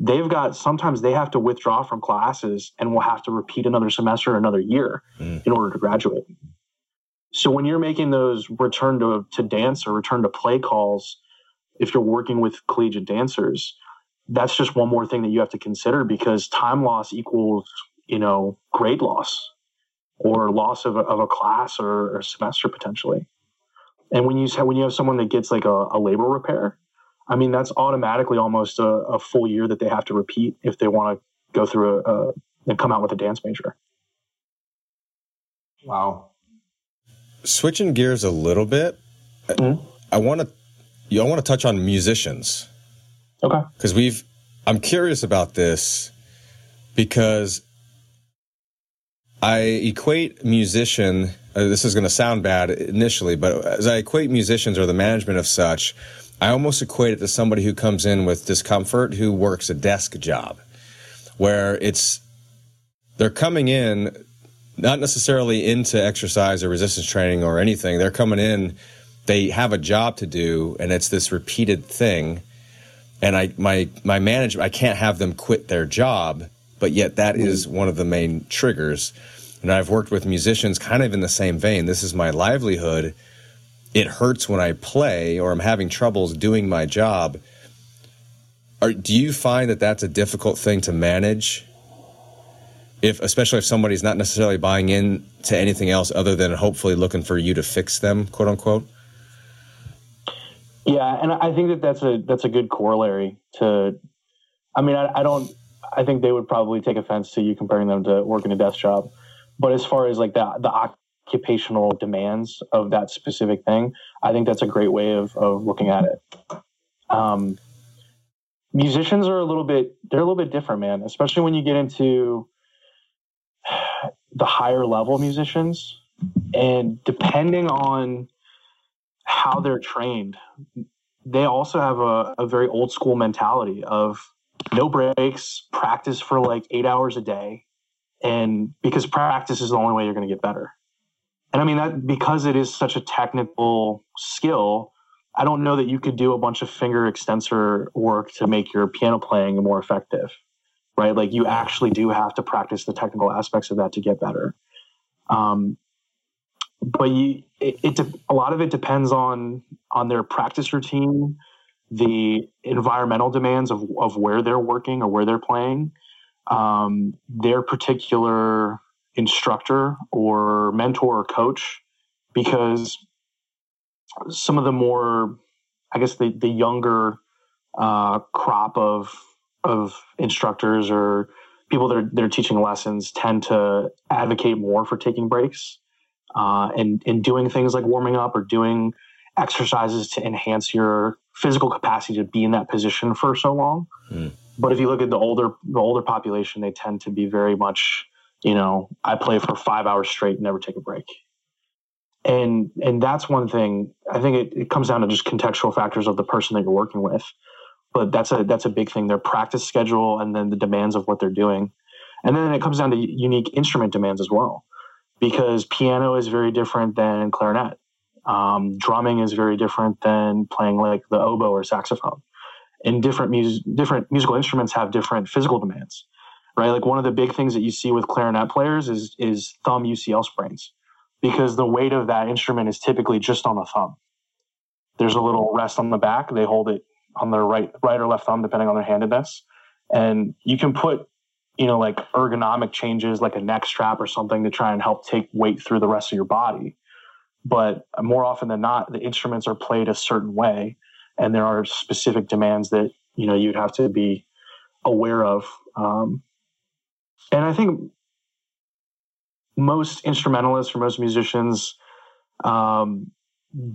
They've got, sometimes they have to withdraw from classes and will have to repeat another semester, another year mm. in order to graduate. So when you're making those return to, to dance or return to play calls, if you're working with collegiate dancers, that's just one more thing that you have to consider because time loss equals, you know, grade loss or loss of a, of a class or, a semester potentially. And when you when you have someone that gets like a, a labral repair, I mean that's automatically almost a, a, full year that they have to repeat if they want to go through a, a and come out with a dance major. Wow switching gears a little bit, mm-hmm. I want to you I want to touch on musicians. Okay. Because we've I'm curious about this because I equate musician. Uh, this is going to sound bad initially, but as I equate musicians or the management of such, I almost equate it to somebody who comes in with discomfort who works a desk job, where it's they're coming in not necessarily into exercise or resistance training or anything. They're coming in, they have a job to do, and it's this repeated thing. And I, my, my management I can't have them quit their job, but yet that mm-hmm. is one of the main triggers. And I've worked with musicians kind of in the same vein. This is my livelihood. It hurts when I play or I'm having troubles doing my job. Are, do you find that that's a difficult thing to manage if especially if somebody's not necessarily buying in to anything else other than hopefully looking for you to fix them, quote unquote. Yeah, and I think that that's a that's a good corollary to. I mean, I, I don't. I think they would probably take offense to you comparing them to working a desk job, but as far as like the the occupational demands of that specific thing, I think that's a great way of of looking at it. Um, musicians are a little bit they're a little bit different, man. Especially when you get into the higher level musicians. And depending on how they're trained, they also have a, a very old school mentality of no breaks, practice for like eight hours a day. And because practice is the only way you're going to get better. And I mean, that because it is such a technical skill, I don't know that you could do a bunch of finger extensor work to make your piano playing more effective right? Like you actually do have to practice the technical aspects of that to get better. Um, but you, it, it a lot of it depends on on their practice routine, the environmental demands of of where they're working or where they're playing, um, their particular instructor or mentor or coach because some of the more i guess the, the younger uh, crop of of instructors or people that are, that are teaching lessons tend to advocate more for taking breaks uh, and, and doing things like warming up or doing exercises to enhance your physical capacity to be in that position for so long. Mm. But if you look at the older the older population, they tend to be very much, you know, I play for five hours straight never take a break. And and that's one thing. I think it, it comes down to just contextual factors of the person that you're working with. But that's a that's a big thing. Their practice schedule and then the demands of what they're doing. And then it comes down to unique instrument demands as well. Because piano is very different than clarinet. Um, drumming is very different than playing like the oboe or saxophone and different music, different musical instruments have different physical demands, right? Like one of the big things that you see with clarinet players is is thumb UCL sprains, because the weight of that instrument is typically just on the thumb. There's a little rest on the back; they hold it on their right right or left thumb, depending on their handedness, and you can put you know like ergonomic changes like a neck strap or something to try and help take weight through the rest of your body but more often than not the instruments are played a certain way and there are specific demands that you know you'd have to be aware of. Um, and I think most instrumentalists or most musicians um,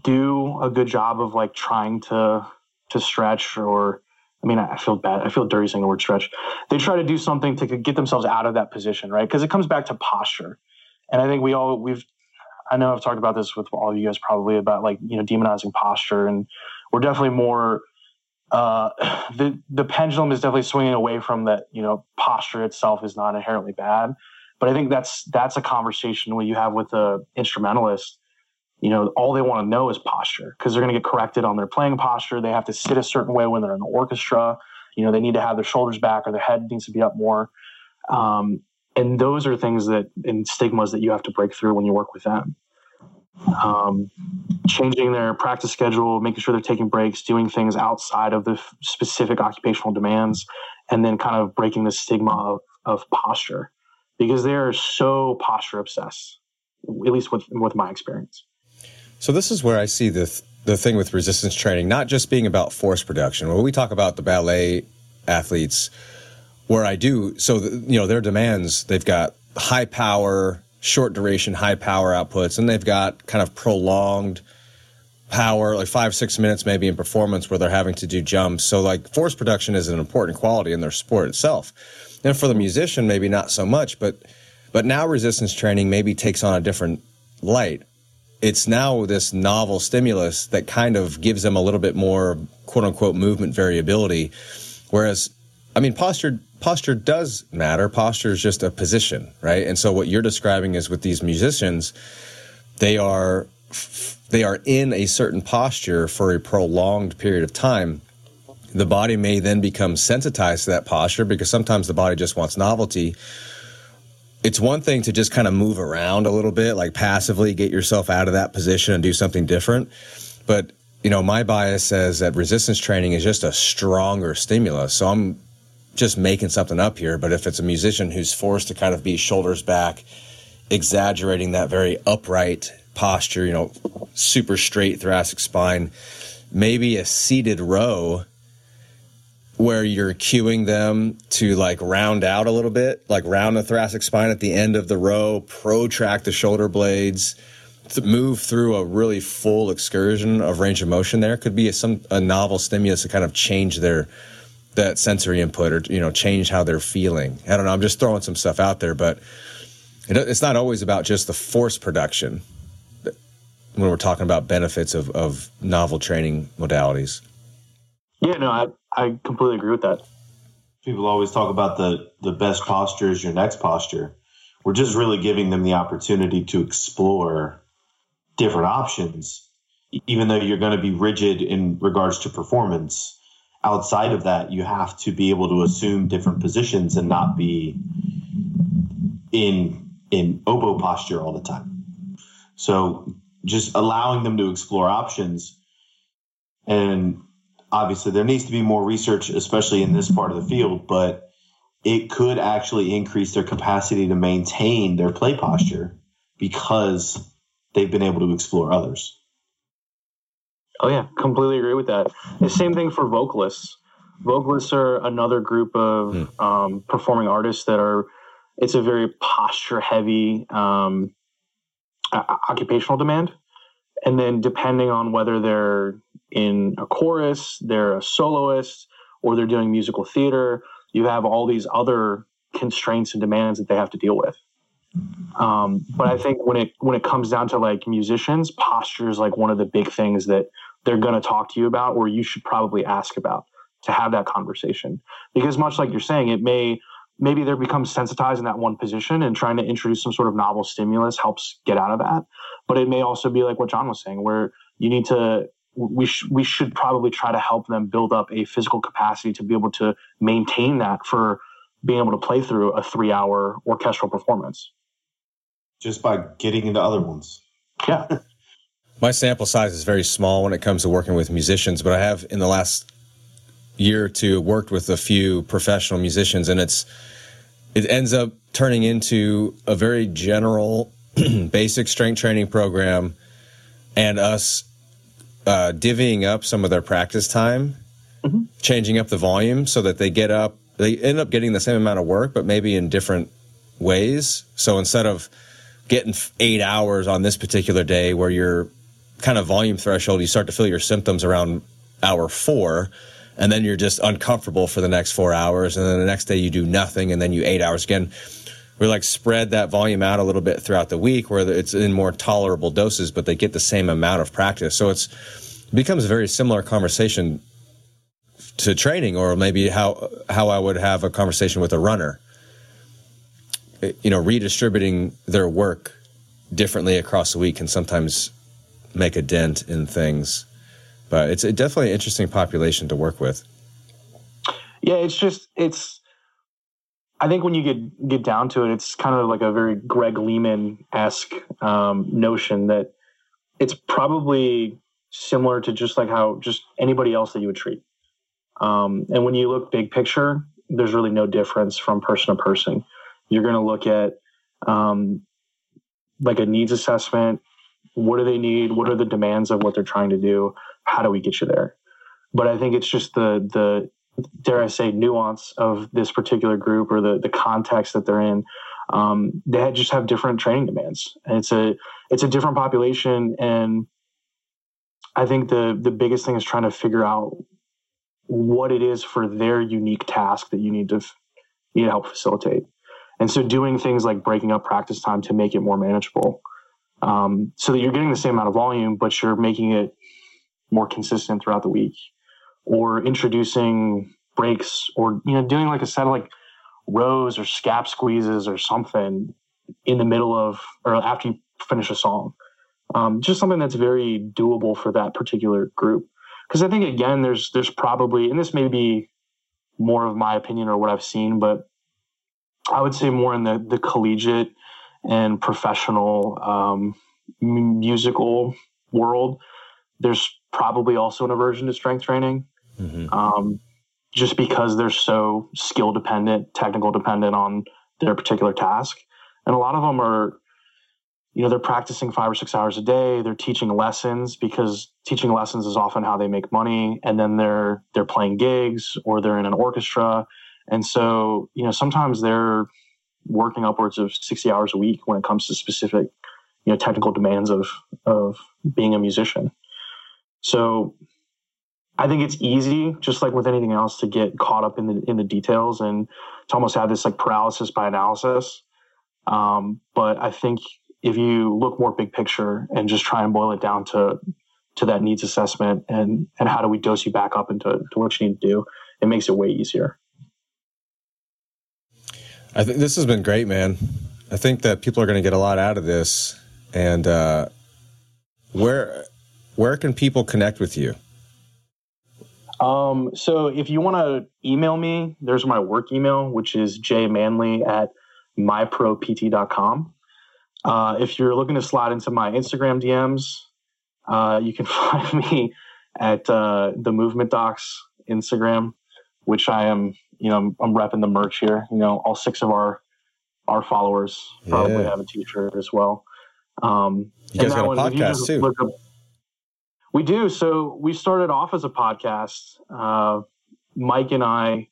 do a good job of like trying to to stretch or I mean, I feel bad. I feel dirty saying the word stretch. They try to do something to get themselves out of that position, right? Because it comes back to posture. And I think we all, we've, I know I've talked about this with all of you guys probably about like, you know, demonizing posture and we're definitely more uh, the the pendulum is definitely swinging away from that. You know, posture itself is not inherently bad, but I think that's that's a conversation when you have with the instrumentalist. You know, all they want to know is posture because they're going to get corrected on their playing posture. They have to sit a certain way when they're in the orchestra. You know, they need to have their shoulders back or their head needs to be up more. Um, and those are things that and stigmas that you have to break through when you work with them um, changing their practice schedule, making sure they're taking breaks, doing things outside of the f- specific occupational demands, and then kind of breaking the stigma of, of posture because they are so posture obsessed, at least with, with my experience. So this is where I see the th- the thing with resistance training not just being about force production. When we talk about the ballet athletes, where I do so, the, you know, their demands they've got high power, short duration, high power outputs, and they've got kind of prolonged power, like five, six minutes maybe in performance where they're having to do jumps. So, like, force production is an important quality in their sport itself. And for the musician, maybe not so much, but but now resistance training maybe takes on a different light. It's now this novel stimulus that kind of gives them a little bit more quote unquote movement variability. Whereas, I mean, posture posture does matter. Posture is just a position, right? And so what you're describing is with these musicians, they are they are in a certain posture for a prolonged period of time. The body may then become sensitized to that posture because sometimes the body just wants novelty. It's one thing to just kind of move around a little bit, like passively get yourself out of that position and do something different. But you know, my bias says that resistance training is just a stronger stimulus. So I'm just making something up here, but if it's a musician who's forced to kind of be shoulders back, exaggerating that very upright posture, you know, super straight thoracic spine, maybe a seated row where you're cueing them to like round out a little bit, like round the thoracic spine at the end of the row, protract the shoulder blades, to move through a really full excursion of range of motion there could be a, some a novel stimulus to kind of change their that sensory input or you know change how they're feeling. I don't know. I'm just throwing some stuff out there, but it, it's not always about just the force production when we're talking about benefits of, of novel training modalities. Yeah, no, I, I completely agree with that. People always talk about the the best posture is your next posture. We're just really giving them the opportunity to explore different options, even though you're going to be rigid in regards to performance outside of that, you have to be able to assume different positions and not be in in oboe posture all the time. So just allowing them to explore options and obviously there needs to be more research especially in this part of the field but it could actually increase their capacity to maintain their play posture because they've been able to explore others. Oh yeah, completely agree with that. The same thing for vocalists. Vocalists are another group of mm. um, performing artists that are. It's a very posture heavy um, occupational demand, and then depending on whether they're in a chorus, they're a soloist, or they're doing musical theater, you have all these other constraints and demands that they have to deal with. Um, but I think when it when it comes down to like musicians, posture is like one of the big things that they're going to talk to you about, or you should probably ask about to have that conversation. Because much like you're saying, it may maybe they become sensitized in that one position, and trying to introduce some sort of novel stimulus helps get out of that. But it may also be like what John was saying, where you need to we sh- we should probably try to help them build up a physical capacity to be able to maintain that for being able to play through a three hour orchestral performance. Just by getting into other ones. Yeah. My sample size is very small when it comes to working with musicians but i have in the last year or two worked with a few professional musicians and it's it ends up turning into a very general basic strength training program and us uh, divvying up some of their practice time, mm-hmm. changing up the volume so that they get up, they end up getting the same amount of work, but maybe in different ways. So instead of getting eight hours on this particular day where your kind of volume threshold, you start to feel your symptoms around hour four, and then you're just uncomfortable for the next four hours, and then the next day you do nothing, and then you eight hours again. We like spread that volume out a little bit throughout the week where it's in more tolerable doses, but they get the same amount of practice. So it's it becomes a very similar conversation to training, or maybe how how I would have a conversation with a runner. Eh, you know, redistributing their work differently across the week can sometimes make a dent in things, but it's definitely an interesting population to work with. Yeah, it's just it's I think when you get get down to it, it's kind of like a very Greg Lehman esque um, notion that it's probably similar to just like how just anybody else that you would treat. Um, and when you look big picture, there's really no difference from person to person. You're going to look at um, like a needs assessment. What do they need? What are the demands of what they're trying to do? How do we get you there? But I think it's just the the dare I say, nuance of this particular group or the the context that they're in. Um, they just have different training demands, and it's a it's a different population. And I think the the biggest thing is trying to figure out what it is for their unique task that you need to you need help facilitate. And so, doing things like breaking up practice time to make it more manageable, um, so that you're getting the same amount of volume, but you're making it more consistent throughout the week or introducing breaks or you know doing like a set of like rows or scap squeezes or something in the middle of or after you finish a song. Um, just something that's very doable for that particular group. Because i think again there's there's probably and this may be more of my opinion or what i've seen but i would say more in the the collegiate and professional um, musical world there's probably also an aversion to strength training mm-hmm. um, just because they're so skill dependent, technical dependent on their particular task. And a lot of them are, you know, they're practicing five or six hours a day. They're teaching lessons because teaching lessons is often how they make money. And then they're they're playing gigs or they're in an orchestra. And so, you know, sometimes they're working upwards of 60 hours a week when it comes to specific, you know, technical demands of of being a musician. So I think it's easy, just like with anything else, to get caught up in the in the details and to almost have this like paralysis by analysis. Um, but I think if you look more big picture and just try and boil it down to to that needs assessment and and how do we dose you back up into to what you need to do, it makes it way easier. I think this has been great, man. I think that people are going to get a lot out of this. And uh, where where can people connect with you? Um, so if you want to email me, there's my work email, which is jmanley at mypropt.com. Uh, if you're looking to slide into my Instagram DMs, uh, you can find me at uh, the Movement Docs Instagram, which I am you know, I'm, I'm repping the merch here. You know, all six of our our followers probably Yeah. have a t-shirt as well. Um, You guys got a one, podcast, too. We do. So we started off as a podcast. Uh, Mike and I,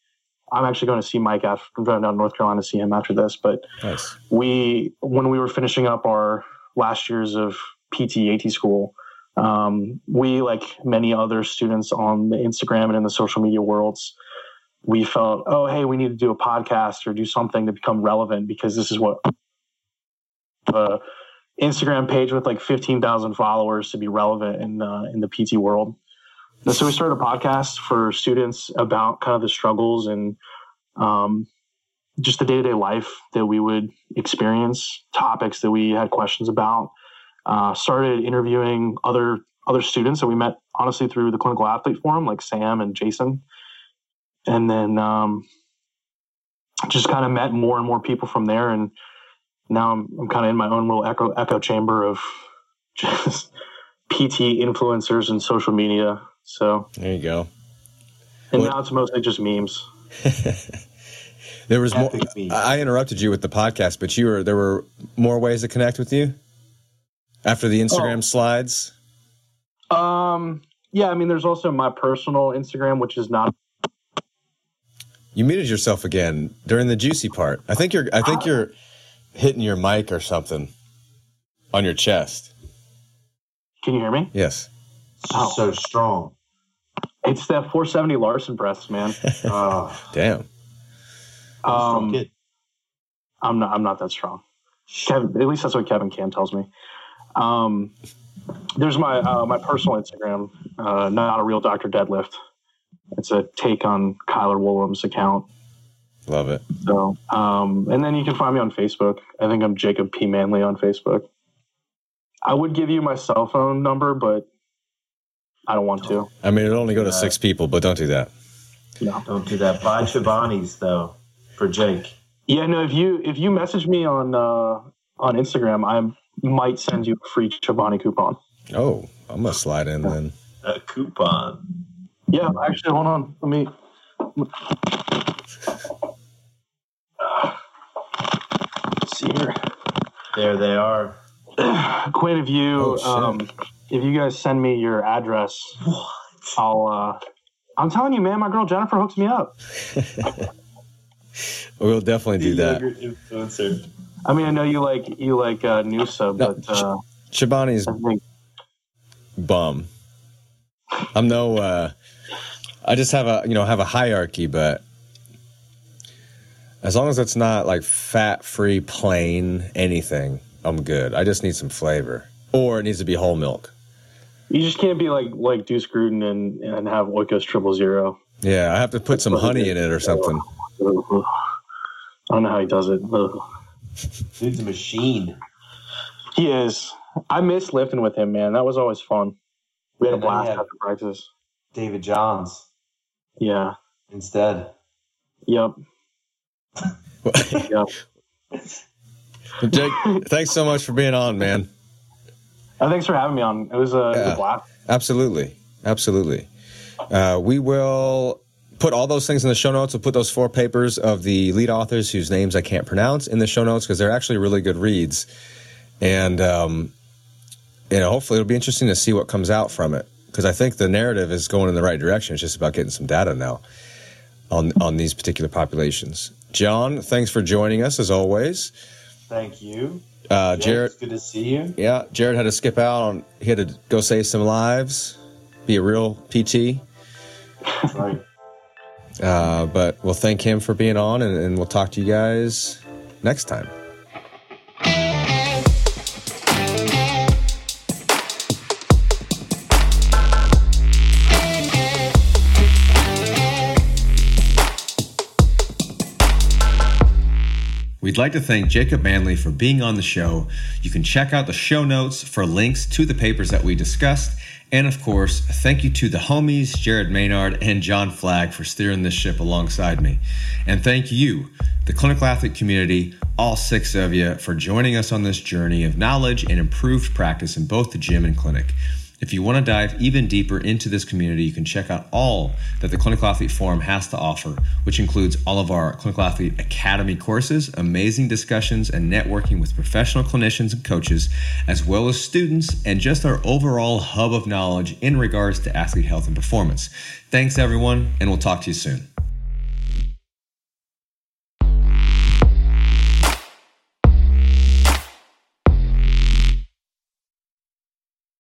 I'm actually going to see Mike after I'm going down to North Carolina to see him after this. But Nice. we, when we were finishing up our last years of PT AT school, um, we, like many other students on the Instagram and in the social media worlds, we felt, oh, hey, we need to do a podcast or do something to become relevant because this is what the Instagram page with like 15,000 followers to be relevant in uh, in the PT world. And so we started a podcast for students about kind of the struggles and um, just the day to day life that we would experience, topics that we had questions about. Uh, started interviewing other other students that we met honestly through the clinical athlete forum, like Sam and Jason, and then um, just kind of met more and more people from there. And now I'm, I'm kind of in my own little echo echo chamber of just PT influencers and social media. So, There you go. and What- now it's mostly just memes. There was more. Epic meme. I I interrupted you with the podcast, but you were there were more ways to connect with you after the Instagram Oh. slides. Um, yeah, I mean, there's also my personal Instagram, which is not. You muted yourself again during the juicy part. I think you're. I think you're hitting your mic or something on your chest. Can you hear me? Yes. Oh. So strong. It's that 470 Larsen press, man. Oh, Damn. Um. I'm not. I'm not that strong. Kevin, at least that's what Kevin Cam tells me. Um, there's my uh, my personal Instagram, uh, not a real Doctor Deadlift. It's a take on Kyler Woolham's account. Love it. So, um, and then you can find me on Facebook. I think I'm Jacob P Manley on Facebook. I would give you my cell phone number, but I don't want to. I mean, it'll only go to Yeah. six people, but don't do that. No. Don't do that. Buy Chobani's though for Jake. Yeah, no. If you if you message me on uh, on Instagram, I might send you a free Chobani coupon. Oh, I'm gonna slide in then. A coupon. Yeah, actually, hold on. Let me. Let's see here, There they are. Quinn. If you Oh, um, if you guys send me your address, What? I'll. Uh, I'm telling you, man. My girl Jennifer hooks me up. We'll definitely do that. Influencer. I mean, I know you like you like uh, Noosa, No, but uh, Chobani's I think bum. I'm no. uh I just have a you know have a hierarchy, but as long as it's not like fat free, plain anything, I'm good. I just need some flavor, or it needs to be whole milk. you just can't be like like Deuce Gruden and and have Oikos triple zero. Yeah, I have to put some honey in it or something. I don't know how he does it. Ugh. Dude's a machine. He is. I miss lifting with him, man. That was always fun. We had a And then blast had- after practice. David Johns Yeah. instead. Yep. Jake, thanks so much for being on, man. Uh, thanks for having me on. It was a, it was a blast. Absolutely. Absolutely. Uh, we will put all those things in the show notes. We'll put those four papers of the lead authors whose names I can't pronounce in the show notes because they're actually really good reads. And, um, you know, hopefully it'll be interesting to see what comes out from it because I think the narrative is going in the right direction. It's just about getting some data now on, on these particular populations. John, thanks for joining us as always. Thank you. Uh, Jake, Jared, good to see you. yeah, Jared had to skip out on, he had to go save some lives, be a real PT. That's right. Uh, but we'll thank him for being on, and, and we'll talk to you guys next time. We'd like to thank Jacob Manley for being on the show. You can check out the show notes for links to the papers that we discussed. And of course, thank you to the homies, Jared Maynard and John Flagg, for steering this ship alongside me. And thank you, the clinical athlete community, all six of you, for joining us on this journey of knowledge and improved practice in both the gym and clinic. If you want to dive even deeper into this community, you can check out all that the Clinical Athlete Forum has to offer, which includes all of our Clinical Athlete Academy courses, amazing discussions, and networking with professional clinicians and coaches, as well as students, and just our overall hub of knowledge in regards to athlete health and performance. Thanks, everyone, and we'll talk to you soon.